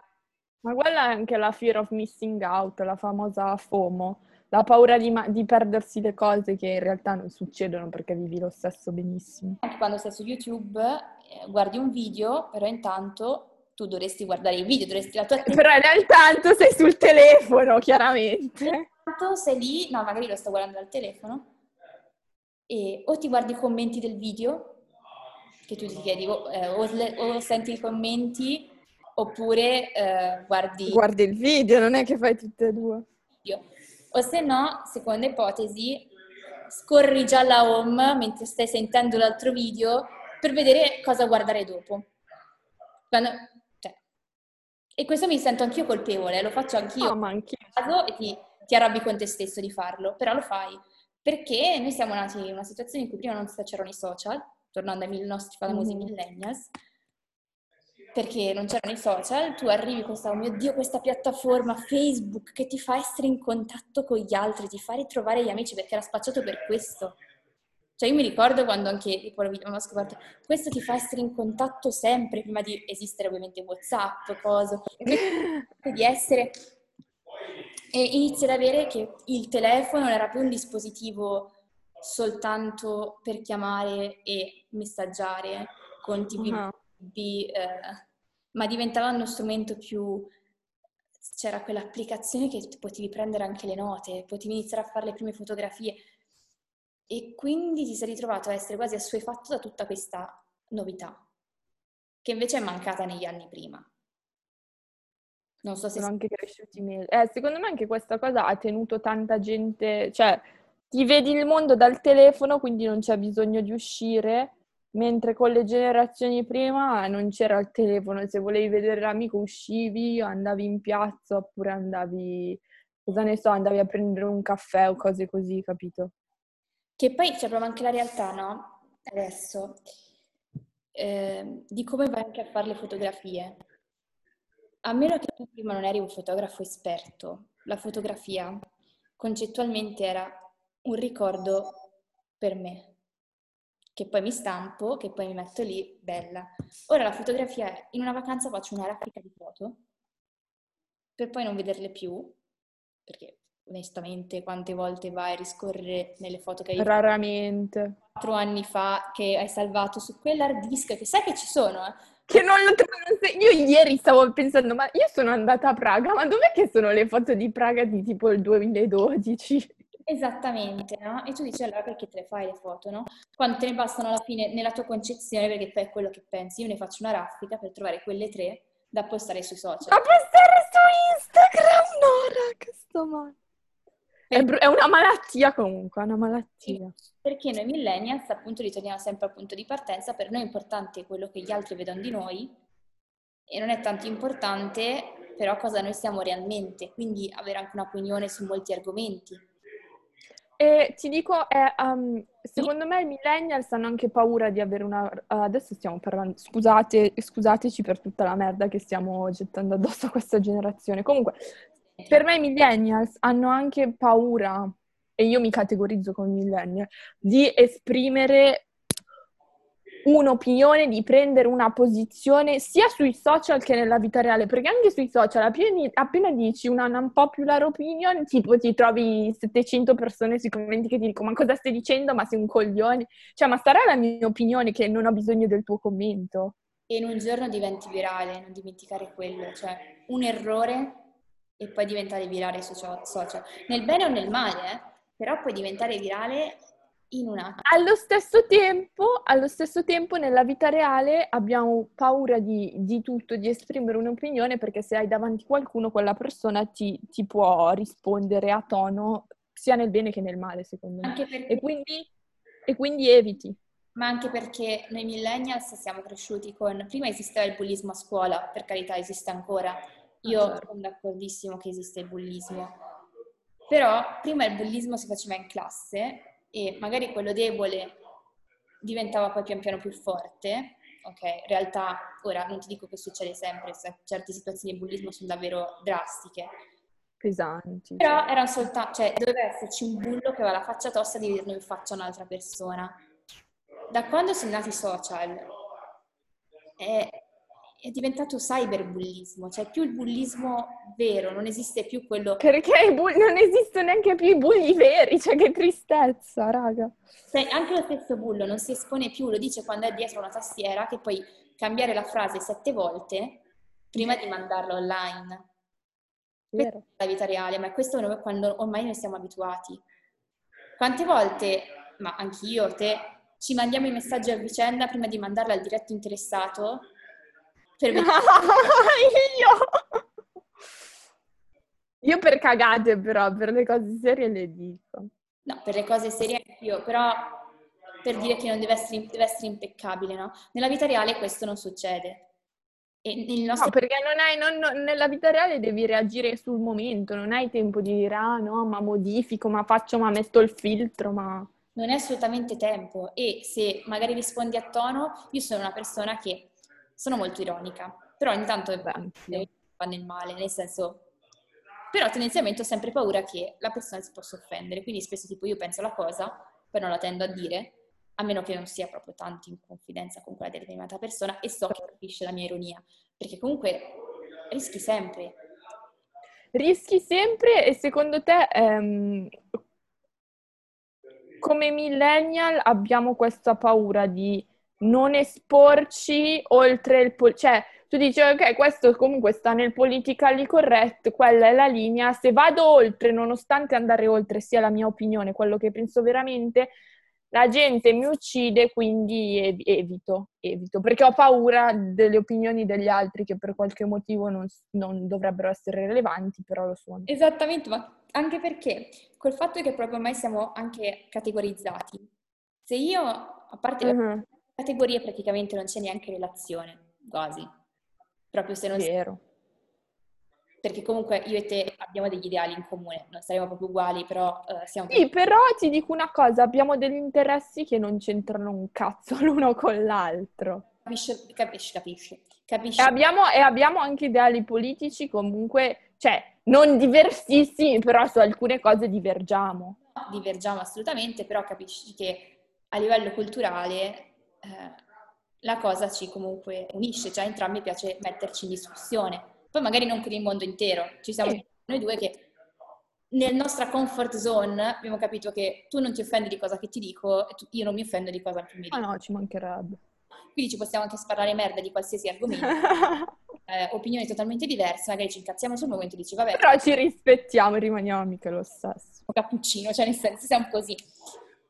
Ma quella è anche la fear of missing out, la famosa FOMO la paura di, ma- di, perdersi le cose che in realtà non succedono perché vivi lo stesso benissimo. Anche quando sei su YouTube eh, guardi un video, però intanto tu dovresti guardare il video, dovresti la tua attenzione. Però intanto sei sul telefono, chiaramente. Intanto sei lì, no, magari lo sto guardando dal telefono, e o ti guardi i commenti del video, che tu ti chiedi, o, eh, o, o senti i commenti, oppure eh, guardi... Guardi il video, non è che fai tutte e due. Io o se no, seconda ipotesi, scorri già la home mentre stai sentendo l'altro video per vedere cosa guardare dopo. Quando, cioè, e questo mi sento anch'io colpevole, lo faccio anch'io. Oh, ma anch'io. E ti, ti arrabbi con te stesso di farlo, però lo fai. Perché noi siamo nati in una situazione in cui prima non c'erano i social, tornando ai nostri famosi mm-hmm. millennials, perché non c'erano i social, tu arrivi con questa, oh mio Dio, questa piattaforma Facebook che ti fa essere in contatto con gli altri, ti fa ritrovare gli amici perché era spacciato per questo. Cioè io mi ricordo quando anche tipo, avevo scoperto, questo ti fa essere in contatto sempre, prima di esistere ovviamente Whatsapp, cosa, di essere... E inizi ad avere che il telefono non era più un dispositivo soltanto per chiamare e messaggiare con tipi uh-huh. Di... Eh, ma diventava uno strumento più... C'era quell'applicazione che potevi prendere anche le note, potevi iniziare a fare le prime fotografie e quindi ti sei ritrovato a essere quasi assuefatto da tutta questa novità, che invece è mancata negli anni prima. Non so se... Sono anche cresciuti meglio. Eh, secondo me anche questa cosa ha tenuto tanta gente, cioè ti vedi il mondo dal telefono, quindi non c'è bisogno di uscire, mentre con le generazioni prima non c'era il telefono, se volevi vedere l'amico uscivi, andavi in piazza oppure andavi, cosa ne so, andavi a prendere un caffè o cose così, capito? Che poi c'è proprio anche la realtà, no? Adesso, eh, di come vai anche a fare le fotografie. A meno che tu prima non eri un fotografo esperto, la fotografia concettualmente era un ricordo per me, che poi mi stampo, che poi mi metto lì, bella. Ora la fotografia è, in una vacanza faccio una raffica di foto, per poi non vederle più, perché onestamente quante volte vai a riscorrere nelle foto che hai Raramente. quattro anni fa, che hai salvato su quell'hard disk, che sai che ci sono, eh? Che non lo trovo. Io ieri stavo pensando, ma io sono andata a Praga, ma dov'è che sono le foto di Praga di tipo il 2012? Esattamente, no? E tu dici allora perché te le fai le foto, no? Quando te ne bastano alla fine nella tua concezione, perché poi è quello che pensi, io ne faccio una raffica per trovare quelle tre da postare sui social. Da postare su Instagram? No, raga, sto male. È, br- è, una malattia comunque, è una malattia. Perché noi millennials appunto ritorniamo sempre al punto di partenza, per noi è importante quello che gli altri vedono di noi e non è tanto importante però cosa noi siamo realmente, quindi avere anche un'opinione su molti argomenti. E ti dico, è, um, secondo me i millennials hanno anche paura di avere una... Uh, adesso stiamo parlando, scusate, scusateci per tutta la merda che stiamo gettando addosso a questa generazione. Comunque, per me i millennials hanno anche paura, e io mi categorizzo come millennial, di esprimere un'opinione, di prendere una posizione sia sui social che nella vita reale, perché anche sui social appena, appena dici una unpopular opinion, tipo ti trovi 700 persone sui commenti che ti dicono ma cosa stai dicendo, ma sei un coglione, cioè ma sarà la mia opinione che non ho bisogno del tuo commento. E in un giorno diventi virale, non dimenticare quello, cioè un errore e poi diventare virale sui social, nel bene o nel male, eh? però puoi diventare virale in un attimo. Allo stesso tempo, allo stesso tempo nella vita reale abbiamo paura di, di, tutto, di esprimere un'opinione perché se hai davanti qualcuno, quella persona ti, ti può rispondere a tono sia nel bene che nel male, secondo me. Perché... E, quindi, e quindi eviti. Ma anche perché noi millennials siamo cresciuti con... Prima esisteva il bullismo a scuola, per carità esiste ancora. Io ah, certo. sono d'accordissimo che esiste il bullismo. Però prima il bullismo si faceva in classe e magari quello debole diventava poi pian piano più forte. Ok, in realtà ora non ti dico che succede sempre, certe situazioni di bullismo sono davvero drastiche. Pesanti. Però era soltanto, cioè doveva esserci un bullo che aveva la faccia tosta di dirlo in faccia a un'altra persona. Da quando sono nati i social è, è diventato cyberbullismo, cioè più il bullismo vero, non esiste più quello... Perché bu- non esistono neanche più i bulli veri, cioè che tristezza, raga. Cioè, anche lo stesso bullo non si espone più, lo dice quando è dietro una tastiera, che puoi cambiare la frase sette volte prima di mandarla online. Vero. Questa è la vita reale, ma questo è quando ormai noi siamo abituati. Quante volte, ma anch'io, te, ci mandiamo i messaggi a vicenda prima di mandarla al diretto interessato per me. io! Io per cagate però, per le cose serie le dico. No, per le cose serie io, però per dire che non deve essere, deve essere impeccabile, no? Nella vita reale questo non succede. Nostro... No, perché non hai, non, non, nella vita reale devi reagire sul momento, non hai tempo di dire, ah no, ma modifico, ma faccio, ma metto il filtro, ma... Non è assolutamente tempo e se magari rispondi a tono, io sono una persona che sono molto ironica, però ogni tanto va nel male, nel senso, però tendenzialmente ho sempre paura che la persona si possa offendere, quindi spesso tipo io penso la cosa, poi non la tendo a dire, a meno che non sia proprio tanto in confidenza con quella determinata persona e so che capisce la mia ironia, perché comunque rischi sempre. Rischi sempre e secondo te ehm, come millennial abbiamo questa paura di non esporci oltre il... Po- cioè, tu dici, ok, questo comunque sta nel politically correct, quella è la linea, se vado oltre, nonostante andare oltre sia la mia opinione, quello che penso veramente, la gente mi uccide, quindi ev- evito, evito, perché ho paura delle opinioni degli altri che per qualche motivo non, non dovrebbero essere rilevanti, però lo sono. Esattamente, ma anche perché col fatto che proprio ormai siamo anche categorizzati, se io, a parte uh-huh. Categorie, praticamente non c'è neanche relazione, quasi, proprio se non... Vero perché comunque io e te abbiamo degli ideali in comune, non saremo proprio uguali, però uh, siamo... Sì, però ti dico una cosa, abbiamo degli interessi che non c'entrano un cazzo l'uno con l'altro. Capisci, capisci, capisci. capisci. E, abbiamo, e abbiamo anche ideali politici comunque, cioè, non diversissimi, però su alcune cose divergiamo. Divergiamo assolutamente, però capisci che a livello culturale... Eh, la cosa ci comunque unisce, cioè a entrambi piace metterci in discussione poi magari non con il mondo intero, ci siamo sì. noi due che nella nostra comfort zone abbiamo capito che tu non ti offendi di cosa che ti dico e tu, io non mi offendo di cosa che mi dico. Ah no, ci mancherebbe. Quindi ci possiamo anche sparare merda di qualsiasi argomento. eh, opinioni totalmente diverse, magari ci incazziamo sul momento e dici vabbè. Però ci rispettiamo e rimaniamo mica lo stesso. Cappuccino, cioè nel senso siamo così.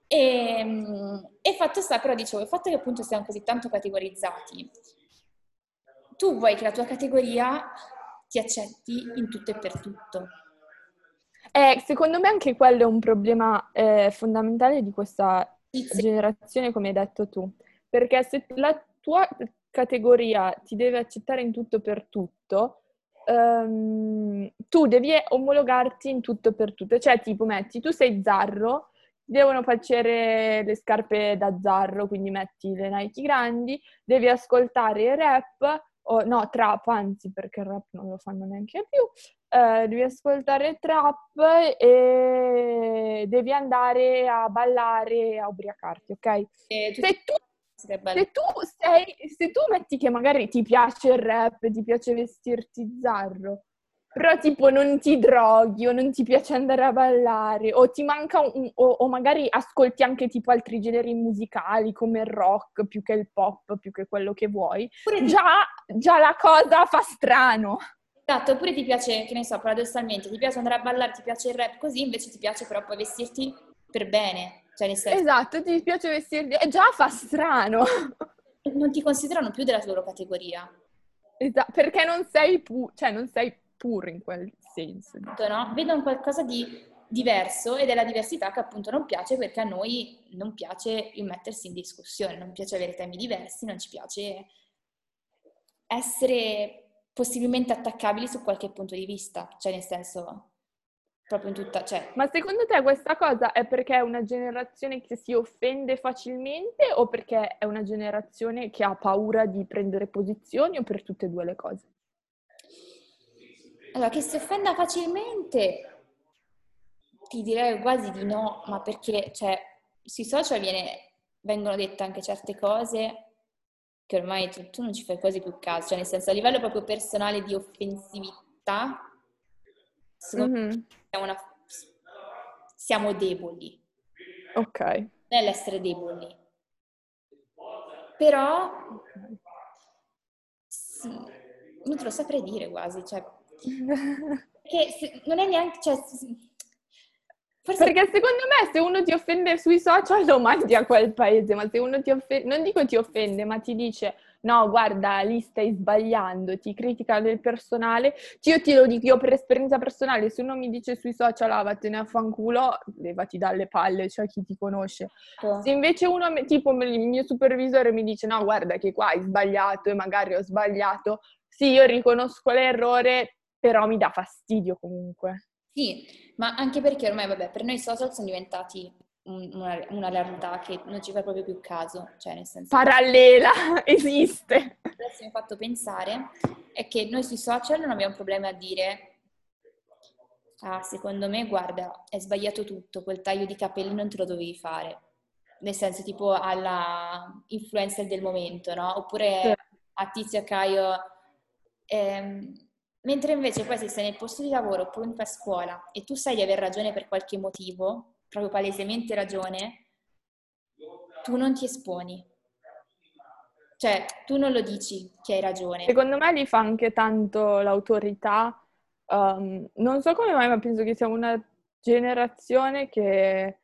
E, ehm, e fatto sta, però dicevo, il fatto che appunto siamo così tanto categorizzati tu vuoi che la tua categoria ti accetti in tutto e per tutto. Eh, secondo me anche quello è un problema eh, fondamentale di questa sì, generazione, come hai detto tu, perché se la tua categoria ti deve accettare in tutto per tutto, um, tu devi omologarti in tutto per tutto. Cioè, tipo, metti, tu sei zarro, devono piacere le scarpe da zarro, quindi metti le Nike grandi, devi ascoltare il rap, o no, trap, anzi perché il rap non lo fanno neanche più, eh, devi ascoltare trap e devi andare a ballare e a ubriacarti, ok? Se tu, se, tu sei, se tu metti che magari ti piace il rap, ti piace vestirti zarro, però tipo non ti droghi o non ti piace andare a ballare o ti manca un, o, o, magari ascolti anche tipo altri generi musicali come il rock più che il pop, più che quello che vuoi, già, già la cosa fa strano. Esatto, oppure ti piace, che ne so, paradossalmente, ti piace andare a ballare, ti piace il rap così, invece ti piace però poi vestirti per bene. Cioè senso... Esatto, ti piace vestirti, e già fa strano. Non ti considerano più della loro categoria. Esatto, perché non sei, pu- cioè non sei puro in quel senso. No? Vedono qualcosa di diverso ed è la diversità che appunto non piace perché a noi non piace mettersi in discussione, non piace avere temi diversi, non ci piace essere possibilmente attaccabili su qualche punto di vista, cioè nel senso proprio in tutta... Cioè... Ma secondo te questa cosa è perché è una generazione che si offende facilmente o perché è una generazione che ha paura di prendere posizioni o per tutte e due le cose? Allora, che si offenda facilmente, ti direi quasi di no, ma perché, cioè, sui social viene, vengono dette anche certe cose che ormai tu, tu, non ci fai quasi più caso, cioè nel senso a livello proprio personale di offensività, secondo mm-hmm. me siamo, una, siamo deboli. Ok. Nell'essere deboli. Però, sì, non te lo saprei dire quasi, cioè che se, non è neanche... Cioè, Forse... Perché secondo me se uno ti offende sui social lo mandi a quel paese, ma se uno ti offende, non dico ti offende, ma ti dice no, guarda, lì stai sbagliando, ti critica del personale, io ti lo dico, io per esperienza personale, se uno mi dice sui social ah, vattene a fanculo, levati dalle palle, cioè chi ti conosce. Oh. Se invece uno, tipo il mio supervisore mi dice no, guarda che qua hai sbagliato e magari ho sbagliato, sì, io riconosco l'errore, però mi dà fastidio comunque. Sì, ma anche perché ormai, vabbè, per noi i social sono diventati una, una, realtà che non ci fa proprio più caso, cioè nel senso... Parallela, esiste! mi ha fatto pensare è che noi sui social non abbiamo problemi a dire ah, secondo me, guarda, è sbagliato tutto, quel taglio di capelli non te lo dovevi fare. Nel senso, tipo alla influencer del momento, no? Oppure a Tizio Caio. Ehm, mentre invece poi se sei nel posto di lavoro oppure a scuola e tu sai di aver ragione per qualche motivo, proprio palesemente ragione, tu non ti esponi. Cioè, tu non lo dici che hai ragione. Secondo me li fa anche tanto l'autorità. Um, non so come mai, ma penso che sia una generazione che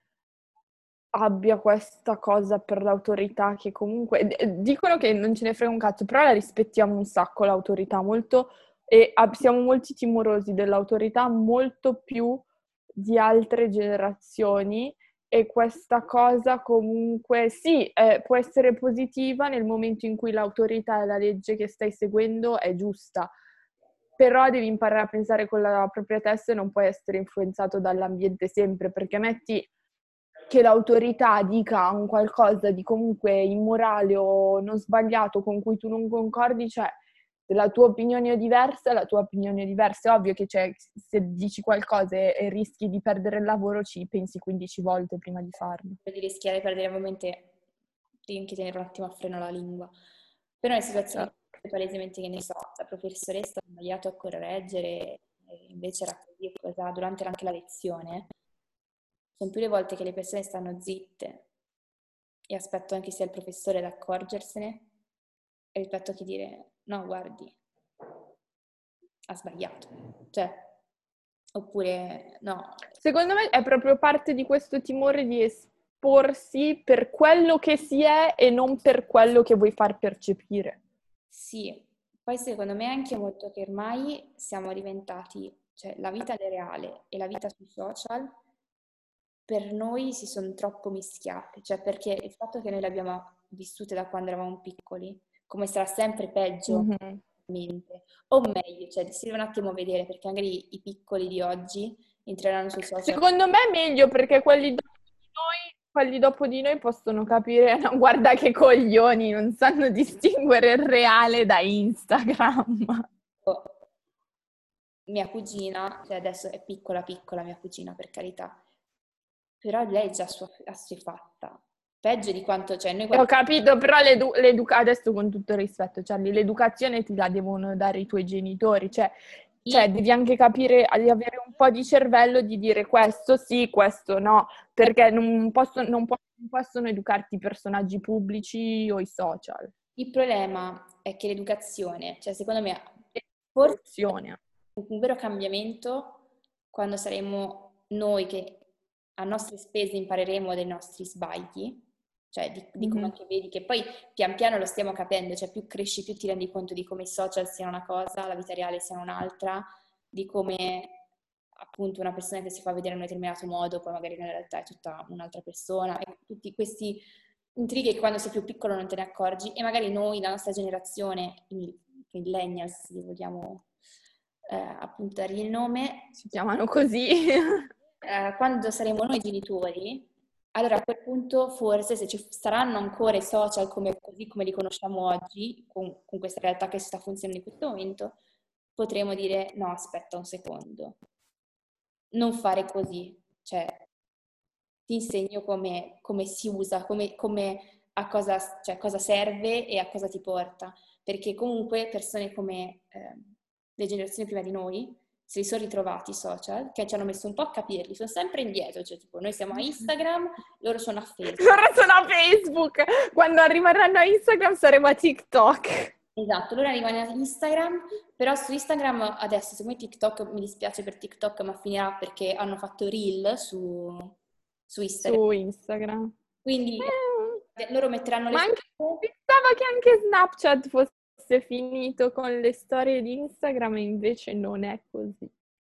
abbia questa cosa per l'autorità che comunque dicono che non ce ne frega un cazzo, però la rispettiamo un sacco l'autorità molto e siamo molti timorosi dell'autorità molto più di altre generazioni e questa cosa comunque sì, eh, può essere positiva nel momento in cui l'autorità e la legge che stai seguendo è giusta, però devi imparare a pensare con la propria testa e non puoi essere influenzato dall'ambiente sempre, perché metti che l'autorità dica un qualcosa di comunque immorale o non sbagliato con cui tu non concordi, cioè se la tua opinione è diversa, la tua opinione è diversa. È ovvio che cioè, se dici qualcosa e, rischi di perdere il lavoro, ci pensi 15 volte prima di farlo. Di rischiare di perdere ovviamente devi anche tenere un attimo a freno la lingua. Però in situazioni certo. palesemente che ne so, la professoressa ha sbagliato a correggere, invece era così cosa durante anche la lezione, sono più le volte che le persone stanno zitte e aspetto anche sia il professore ad accorgersene rispetto a chi dire no, guardi, ha sbagliato. Cioè, oppure no. Secondo me è proprio parte di questo timore di esporsi per quello che si è e non per quello che vuoi far percepire. Sì, poi secondo me è anche molto che ormai siamo diventati, cioè la vita reale e la vita sui social per noi si sono troppo mischiate, cioè perché il fatto che noi le abbiamo vissute da quando eravamo piccoli, come sarà sempre peggio, mm-hmm. o meglio, cioè si deve un attimo vedere perché magari i piccoli di oggi entreranno sui social. Secondo me è meglio perché quelli dopo di noi, quelli dopo di noi possono capire, no, guarda che coglioni, non sanno distinguere il reale da Instagram. Oh, mia cugina, cioè adesso è piccola piccola mia cugina per carità, però lei è già assuefatta peggio di quanto c'è. Cioè, noi Ho capito, però l'edu- l'educa- adesso con tutto il rispetto, Charlie, l'educazione ti la devono dare i tuoi genitori, cioè, cioè devi anche capire, di avere un po' di cervello di dire questo sì, questo no, perché non, posso, non, po- non possono educarti i personaggi pubblici o i social. Il problema è che l'educazione, cioè secondo me, forse un vero cambiamento quando saremo noi che a nostre spese impareremo dai nostri sbagli cioè di, di come mm-hmm. anche vedi che poi pian piano lo stiamo capendo, cioè più cresci più ti rendi conto di come i social siano una cosa, la vita reale sia un'altra, di come appunto una persona che si fa vedere in un determinato modo poi magari in realtà è tutta un'altra persona e tutti questi intrighi che quando sei più piccolo non te ne accorgi e magari noi, la nostra generazione, i millennials, li vogliamo eh, appunto dargli il nome, si chiamano così, eh, quando saremo noi genitori allora a quel punto forse se ci saranno ancora i social come, così come li conosciamo oggi, con, con questa realtà che sta funzionando in questo momento, potremo dire no, aspetta un secondo, non fare così, cioè ti insegno come, come si usa, come, come a cosa, cioè, cosa, serve e a cosa ti porta, perché comunque persone come eh, le generazioni prima di noi se li sono ritrovati i social, che ci hanno messo un po' a capirli, sono sempre indietro, cioè tipo noi siamo a Instagram, loro sono a Facebook. Loro sono a Facebook, quando arriveranno a Instagram saremo a TikTok. Esatto, loro arrivano a Instagram, però su Instagram adesso, se vuoi TikTok, mi dispiace per TikTok, ma finirà perché hanno fatto reel su, su Instagram. Su Instagram. Quindi eh. loro metteranno le... Ma anche, pensavo che anche Snapchat fosse fosse finito con le storie di Instagram, invece non è così.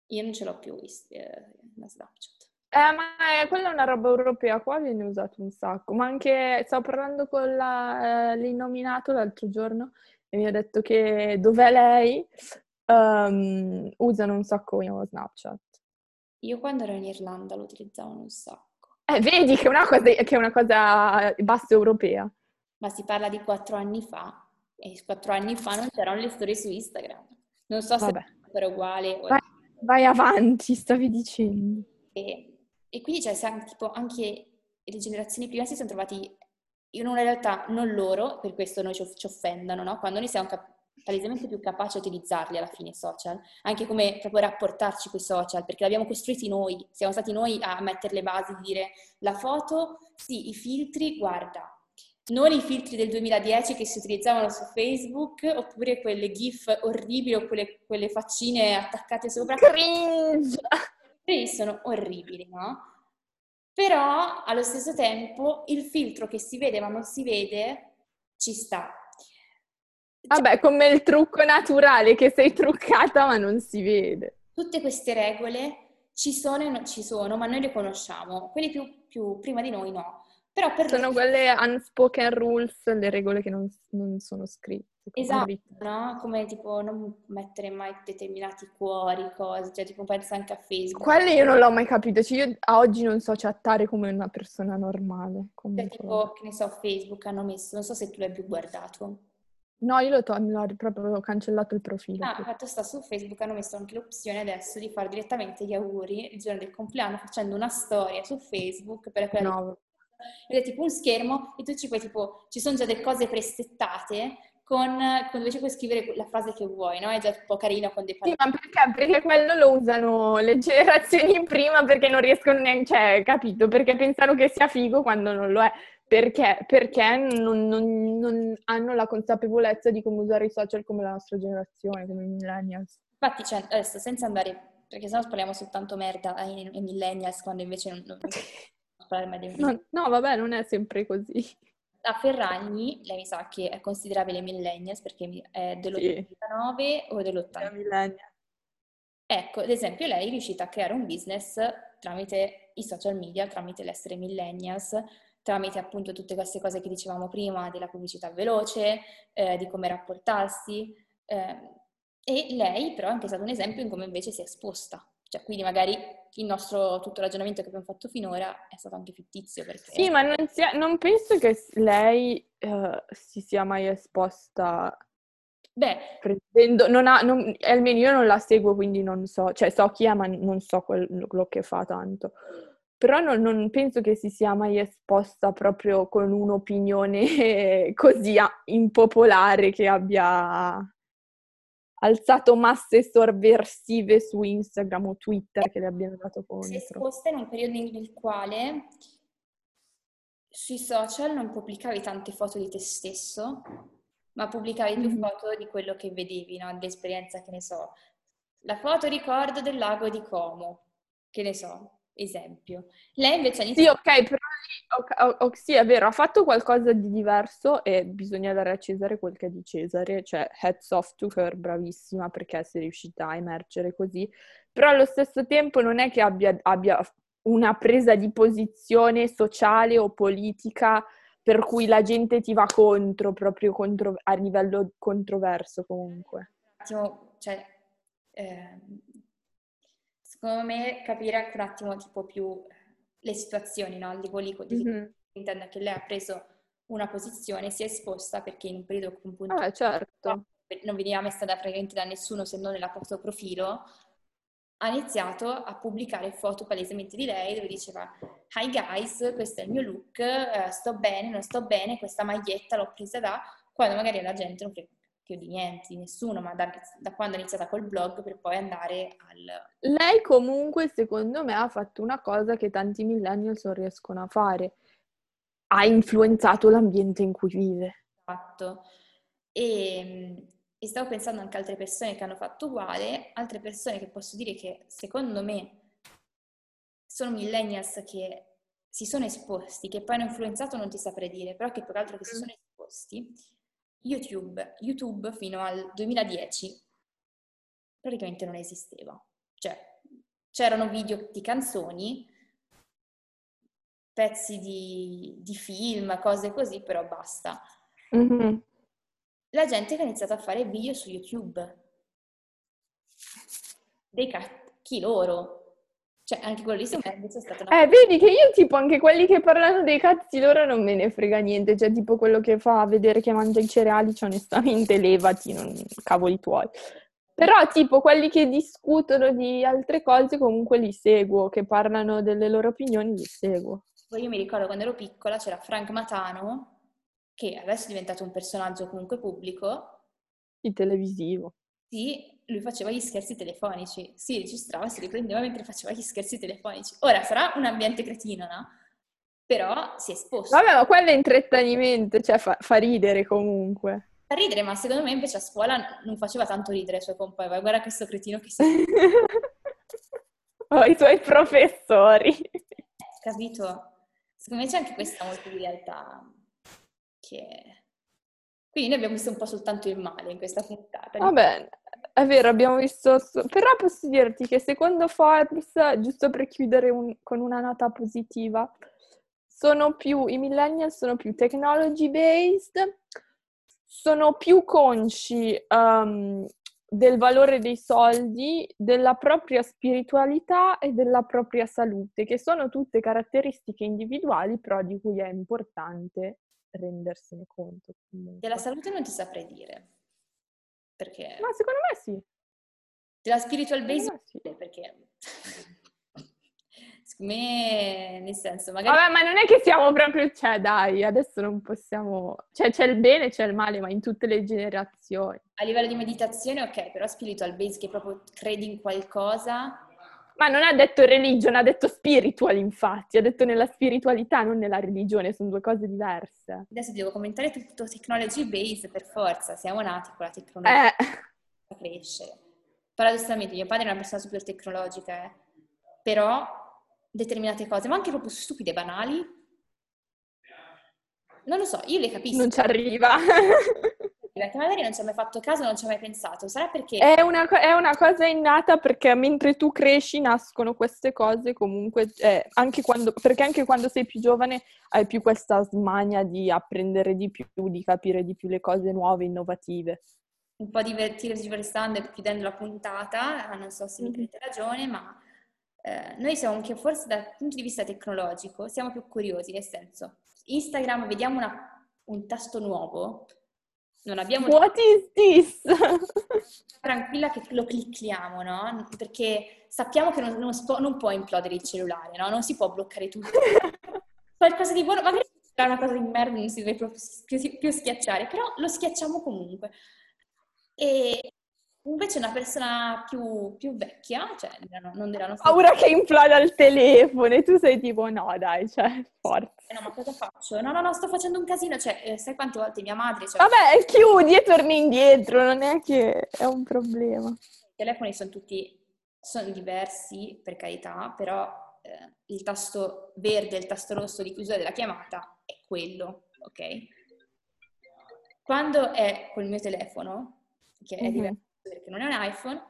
Io non ce l'ho più eh, la Snapchat. Eh, ma è, quella è una roba europea, qua viene usato un sacco. Ma anche, stavo parlando con la, eh, l'innominato l'altro giorno e mi ha detto che dov'è lei um, usano un sacco Snapchat. Io quando ero in Irlanda lo utilizzavano un sacco. Eh, vedi che è una cosa, che è una cosa bassa europea. Ma si parla di quattro anni fa. E quattro anni fa non c'erano le storie su Instagram. Non so se è uguale. Vai, vai, avanti, stavi dicendo. E, e quindi cioè, tipo, anche le generazioni prima si sono trovati in una realtà non loro, per questo noi ci, ci offendono, no? quando noi siamo cap- palesemente più capaci a utilizzarli alla fine i social, anche come proprio rapportarci con i social, perché l'abbiamo costruiti noi, siamo stati noi a mettere le basi, di dire la foto, sì, i filtri, guarda, non i filtri del 2010 che si utilizzavano su Facebook, oppure quelle gif orribili o quelle, quelle faccine attaccate sopra. Cringe! Sono orribili, no? Però allo stesso tempo il filtro che si vede ma non si vede ci sta. Vabbè, come il trucco naturale che sei truccata ma non si vede. Tutte queste regole ci sono e non ci sono, ma noi le conosciamo. Quelli più, più prima di noi no. Però per sono quelle unspoken rules, le regole che non, non sono scritte. Esatto, no? Come tipo non mettere mai determinati cuori, cose, cioè tipo pensa anche a Facebook. Quelle io non l'ho mai capito, cioè io a oggi non so chattare come una persona normale. Cioè tipo, che ne so, Facebook hanno messo, non so se tu l'hai più guardato. No, io l'ho, to- l'ho proprio cancellato il profilo. Ah, fatto sta su Facebook, hanno messo anche l'opzione adesso di fare direttamente gli auguri il giorno del compleanno facendo una storia su Facebook per quella no. Ed è tipo un schermo e tu ci puoi tipo, ci sono già delle cose presettate con, con dove ci puoi scrivere la frase che vuoi, no? È già un po' carino con dei Sì, ma perché? Perché quello lo usano le generazioni prima perché non riescono neanche, cioè, capito? Perché pensano che sia figo quando non lo è. Perché? Perché non, non, non hanno la consapevolezza di come usare i social come la nostra generazione, come i millennials. Infatti, cioè, adesso senza andare, perché sennò parliamo soltanto merda ai, ai millennials quando invece non, non, non no, no, vabbè, non è sempre così la Ferragni, lei mi sa che è considerabile millennials perché è dell'89 sì. o dell'80. Ecco, ad esempio, lei è riuscita a creare un business tramite i social media, tramite l'essere millennials, tramite appunto tutte queste cose che dicevamo prima della pubblicità veloce, eh, di come rapportarsi. Eh, e lei però è anche stato un esempio in come invece si è esposta. Cioè, quindi magari il nostro tutto il ragionamento che abbiamo fatto finora è stato anche fittizio. Perché... Sì, ma non, sia, non penso che lei uh, si sia mai esposta. Beh, prendendo, non ha, non, almeno io non la seguo, quindi non so, cioè so chi è, ma non so quello che fa tanto. Però non, non penso che si sia mai esposta proprio con un'opinione così impopolare che abbia alzato masse sovversive su Instagram o Twitter che le abbiano dato contro. Si è esposta in un periodo nel quale sui social non pubblicavi tante foto di te stesso, ma pubblicavi più mm-hmm. foto di quello che vedevi, no? L'esperienza, che ne so. La foto ricordo del lago di Como, che ne so, esempio. Lei invece ha iniziato... Sì, ok, però okay, okay, sì, è vero, ha fatto qualcosa di diverso e bisogna dare a Cesare quel che è di Cesare, cioè heads off to her, bravissima perché si è riuscita a emergere così, però allo stesso tempo non è che abbia, abbia una presa di posizione sociale o politica per cui la gente ti va contro, proprio contro, a livello controverso comunque. Un attimo, cioè, eh, secondo me capire anche un attimo tipo più le situazioni, no? Al di lì, mm-hmm. intendo che lei ha preso una posizione, si è esposta perché in un periodo un punto ah, certo. non veniva messa da praticamente da nessuno se non nella foto profilo, ha iniziato a pubblicare foto palesemente di lei dove diceva Hi guys, questo è il mio look, uh, sto bene, non sto bene, questa maglietta l'ho presa da... quando magari la gente non frega più di niente, di nessuno, ma da, da, quando è iniziata col blog per poi andare al... Lei comunque, secondo me, ha fatto una cosa che tanti millennials non riescono a fare. Ha influenzato l'ambiente in cui vive. Esatto. E, e stavo pensando anche a altre persone che hanno fatto uguale, altre persone che posso dire che secondo me sono millennials che si sono esposti, che poi hanno influenzato non ti saprei dire, però che più che altro che si mm. sono esposti YouTube, YouTube fino al 2010 praticamente non esisteva. Cioè, c'erano video di canzoni, pezzi di, di film, cose così, però basta. Mm-hmm. La gente che ha iniziato a fare video su YouTube. Dei cacchi loro. Cioè, anche quello lì secondo me invece è stato una... Eh, vedi che io tipo anche quelli che parlano dei cazzi loro non me ne frega niente, cioè tipo quello che fa vedere che mangia i cereali, cioè onestamente levati, non cavoli tuoi. Però tipo quelli che discutono di altre cose comunque li seguo, che parlano delle loro opinioni li seguo. Poi io mi ricordo quando ero piccola c'era Frank Matano, che adesso è diventato un personaggio comunque pubblico. Il televisivo. Sì, lui faceva gli scherzi telefonici, si registrava, si riprendeva mentre faceva gli scherzi telefonici. Ora sarà un ambiente cretino, no? Però si è esposto. Vabbè, ma quello è intrattenimento, cioè fa, fa ridere comunque. Fa ridere, ma secondo me invece a scuola non faceva tanto ridere i suoi compagni. Guarda questo cretino che si... oh, i suoi professori. Capito? Secondo me c'è anche questa molto di realtà che... Quindi noi abbiamo visto un po' soltanto il male in questa puntata. Vabbè, è vero, abbiamo visto... Però posso dirti che secondo Forbes, giusto per chiudere un, con una nota positiva, sono più, i millennial sono più technology based, sono più consci um, del valore dei soldi, della propria spiritualità e della propria salute, che sono tutte caratteristiche individuali, però di cui è importante rendersene conto. Comunque. Della salute non ti saprei dire. Perché... Ma secondo me sì. Della spiritual base sì. perché... secondo me, nel senso, magari... Vabbè, ma non è che siamo proprio... Cioè, dai, adesso non possiamo... Cioè, c'è il bene e c'è il male, ma in tutte le generazioni. A livello di meditazione, ok, però spiritual base, che proprio credi in qualcosa... Ma non ha detto religion, ha detto spiritual, infatti. Ha detto nella spiritualità, non nella religione, sono due cose diverse. Adesso devo commentare tutto technology base per forza, siamo nati con la tecnologia. Eh. crescere. Paradossalmente, mio padre è una persona super tecnologica, eh. però determinate cose, ma anche proprio stupide, banali, non lo so, io le capisco. Non ci arriva. perché magari non ci ha mai fatto caso, non ci ha mai pensato. Sarà perché... È una, è una cosa innata perché mentre tu cresci nascono queste cose comunque, eh, anche quando, perché anche quando sei più giovane hai più questa smania di apprendere di più, di capire di più le cose nuove, innovative. Un po' divertirsi restando e chiudendo la puntata, non so se mi crede ragione, ma eh, noi siamo anche forse dal punto di vista tecnologico, siamo più curiosi, nel senso, Instagram vediamo una, un tasto nuovo, non abbiamo... What is this? Tranquilla che lo clicchiamo, no? Perché sappiamo che non, non, può, non può implodere il cellulare, no? Non si può bloccare tutto. Qualcosa di buono, magari è una cosa di merda, non si deve più schiacciare, però lo schiacciamo comunque. E Invece una persona più, più vecchia, cioè non della nostra... Paura che imploda il telefono e tu sei tipo no dai, cioè forza. Eh no, ma cosa faccio? No, no, no, sto facendo un casino, cioè eh, sai quante volte mia madre... Cioè... Vabbè, chiudi e torni indietro, non è che è un problema. I telefoni sono tutti, sono diversi per carità, però eh, il tasto verde e il tasto rosso di chiusura della chiamata è quello, ok? Quando è col mio telefono, che è mm-hmm. diverso perché non è un iPhone,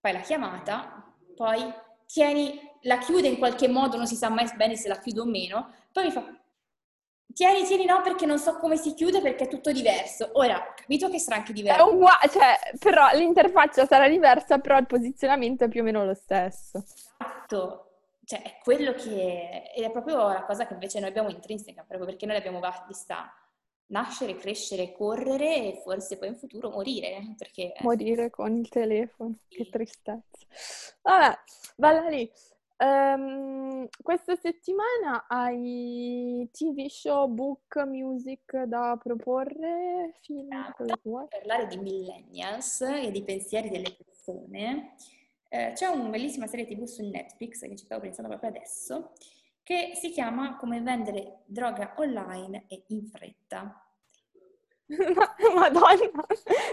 fai la chiamata, poi tieni, la chiude in qualche modo, non si sa mai bene se la chiudo o meno, poi mi fa, tieni, tieni no perché non so come si chiude perché è tutto diverso. Ora, capito che sarà anche diverso. È uguale, cioè, però l'interfaccia sarà diversa, però il posizionamento è più o meno lo stesso. Esatto. Cioè, è quello che... Ed è proprio la cosa che invece noi abbiamo intrinseca, proprio perché noi l'abbiamo vista nascere, crescere, correre e forse poi in futuro morire. Perché... Morire con il telefono, sì. che tristezza. Vabbè, Valerie, um, questa settimana hai TV show, book, music da proporre? Film, esatto. Per parlare di millennials e di pensieri delle persone, eh, c'è una bellissima serie TV su Netflix che ci stavo pensando proprio adesso, che si chiama Come vendere droga online e in fretta. Madonna,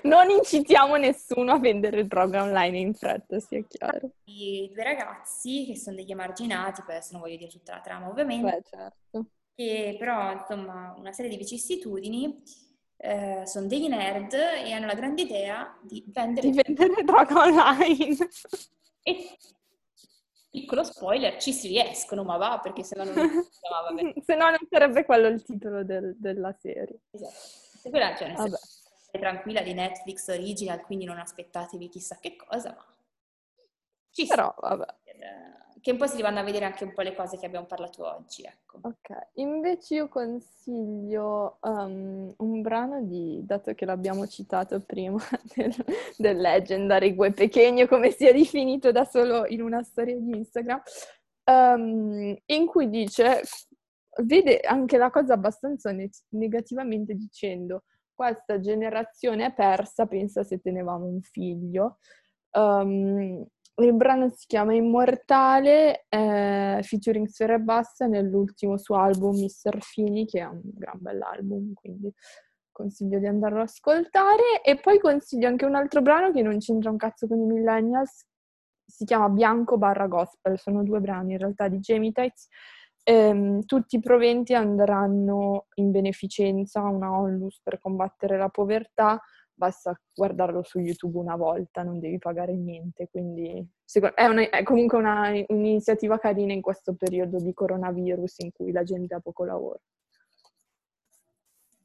non incitiamo nessuno a vendere droga online in fretta, sia chiaro. I due ragazzi, che sono degli emarginati, poi adesso non voglio dire tutta la trama ovviamente, Beh, certo. che però insomma una serie di vicissitudini, eh, sono dei nerd e hanno la grande idea di vendere, di vendere droga online. E Piccolo spoiler, ci si riescono, ma va, perché se no non, no, se no non sarebbe quello il titolo del, della serie. Esatto. Quella, cioè, nel tranquilla di Netflix original, quindi non aspettatevi chissà che cosa, ma ci Però, vabbè. Che poi si vanno a vedere anche un po' le cose che abbiamo parlato oggi, ecco. Ok, invece io consiglio um, un brano di, dato che l'abbiamo citato prima, del, del Legendary Gue Pechegno, come sia definito da solo in una storia di Instagram, um, in cui dice, vede anche la cosa abbastanza ne- negativamente dicendo, questa generazione è persa, pensa se tenevamo un figlio. Um, il brano si chiama Immortale, eh, featuring Sfera Bassa nell'ultimo suo album Mr. Fini, che è un gran bell'album, quindi consiglio di andarlo ad ascoltare. E poi consiglio anche un altro brano che non c'entra un cazzo con i millennials, si chiama Bianco barra Gospel, sono due brani in realtà di Jamie Tights. Ehm, tutti i proventi andranno in beneficenza a una onlus per combattere la povertà, basta guardarlo su YouTube una volta, non devi pagare niente, quindi è, una, è comunque una, un'iniziativa carina in questo periodo di coronavirus in cui la gente ha poco lavoro.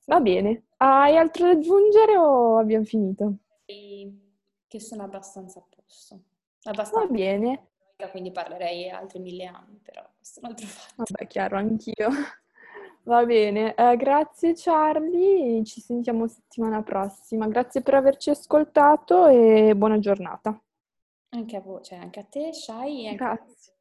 Va bene, hai altro da aggiungere o abbiamo finito? Che sono abbastanza a posto. Abbastanza. Va bene. Quindi parlerei altri mille anni, però questo è un altro fatto. Vabbè, chiaro, anch'io. Va bene, eh, grazie Charlie, ci sentiamo settimana prossima. Grazie per averci ascoltato e buona giornata. Anche a voi, cioè anche a te, Shai. Grazie.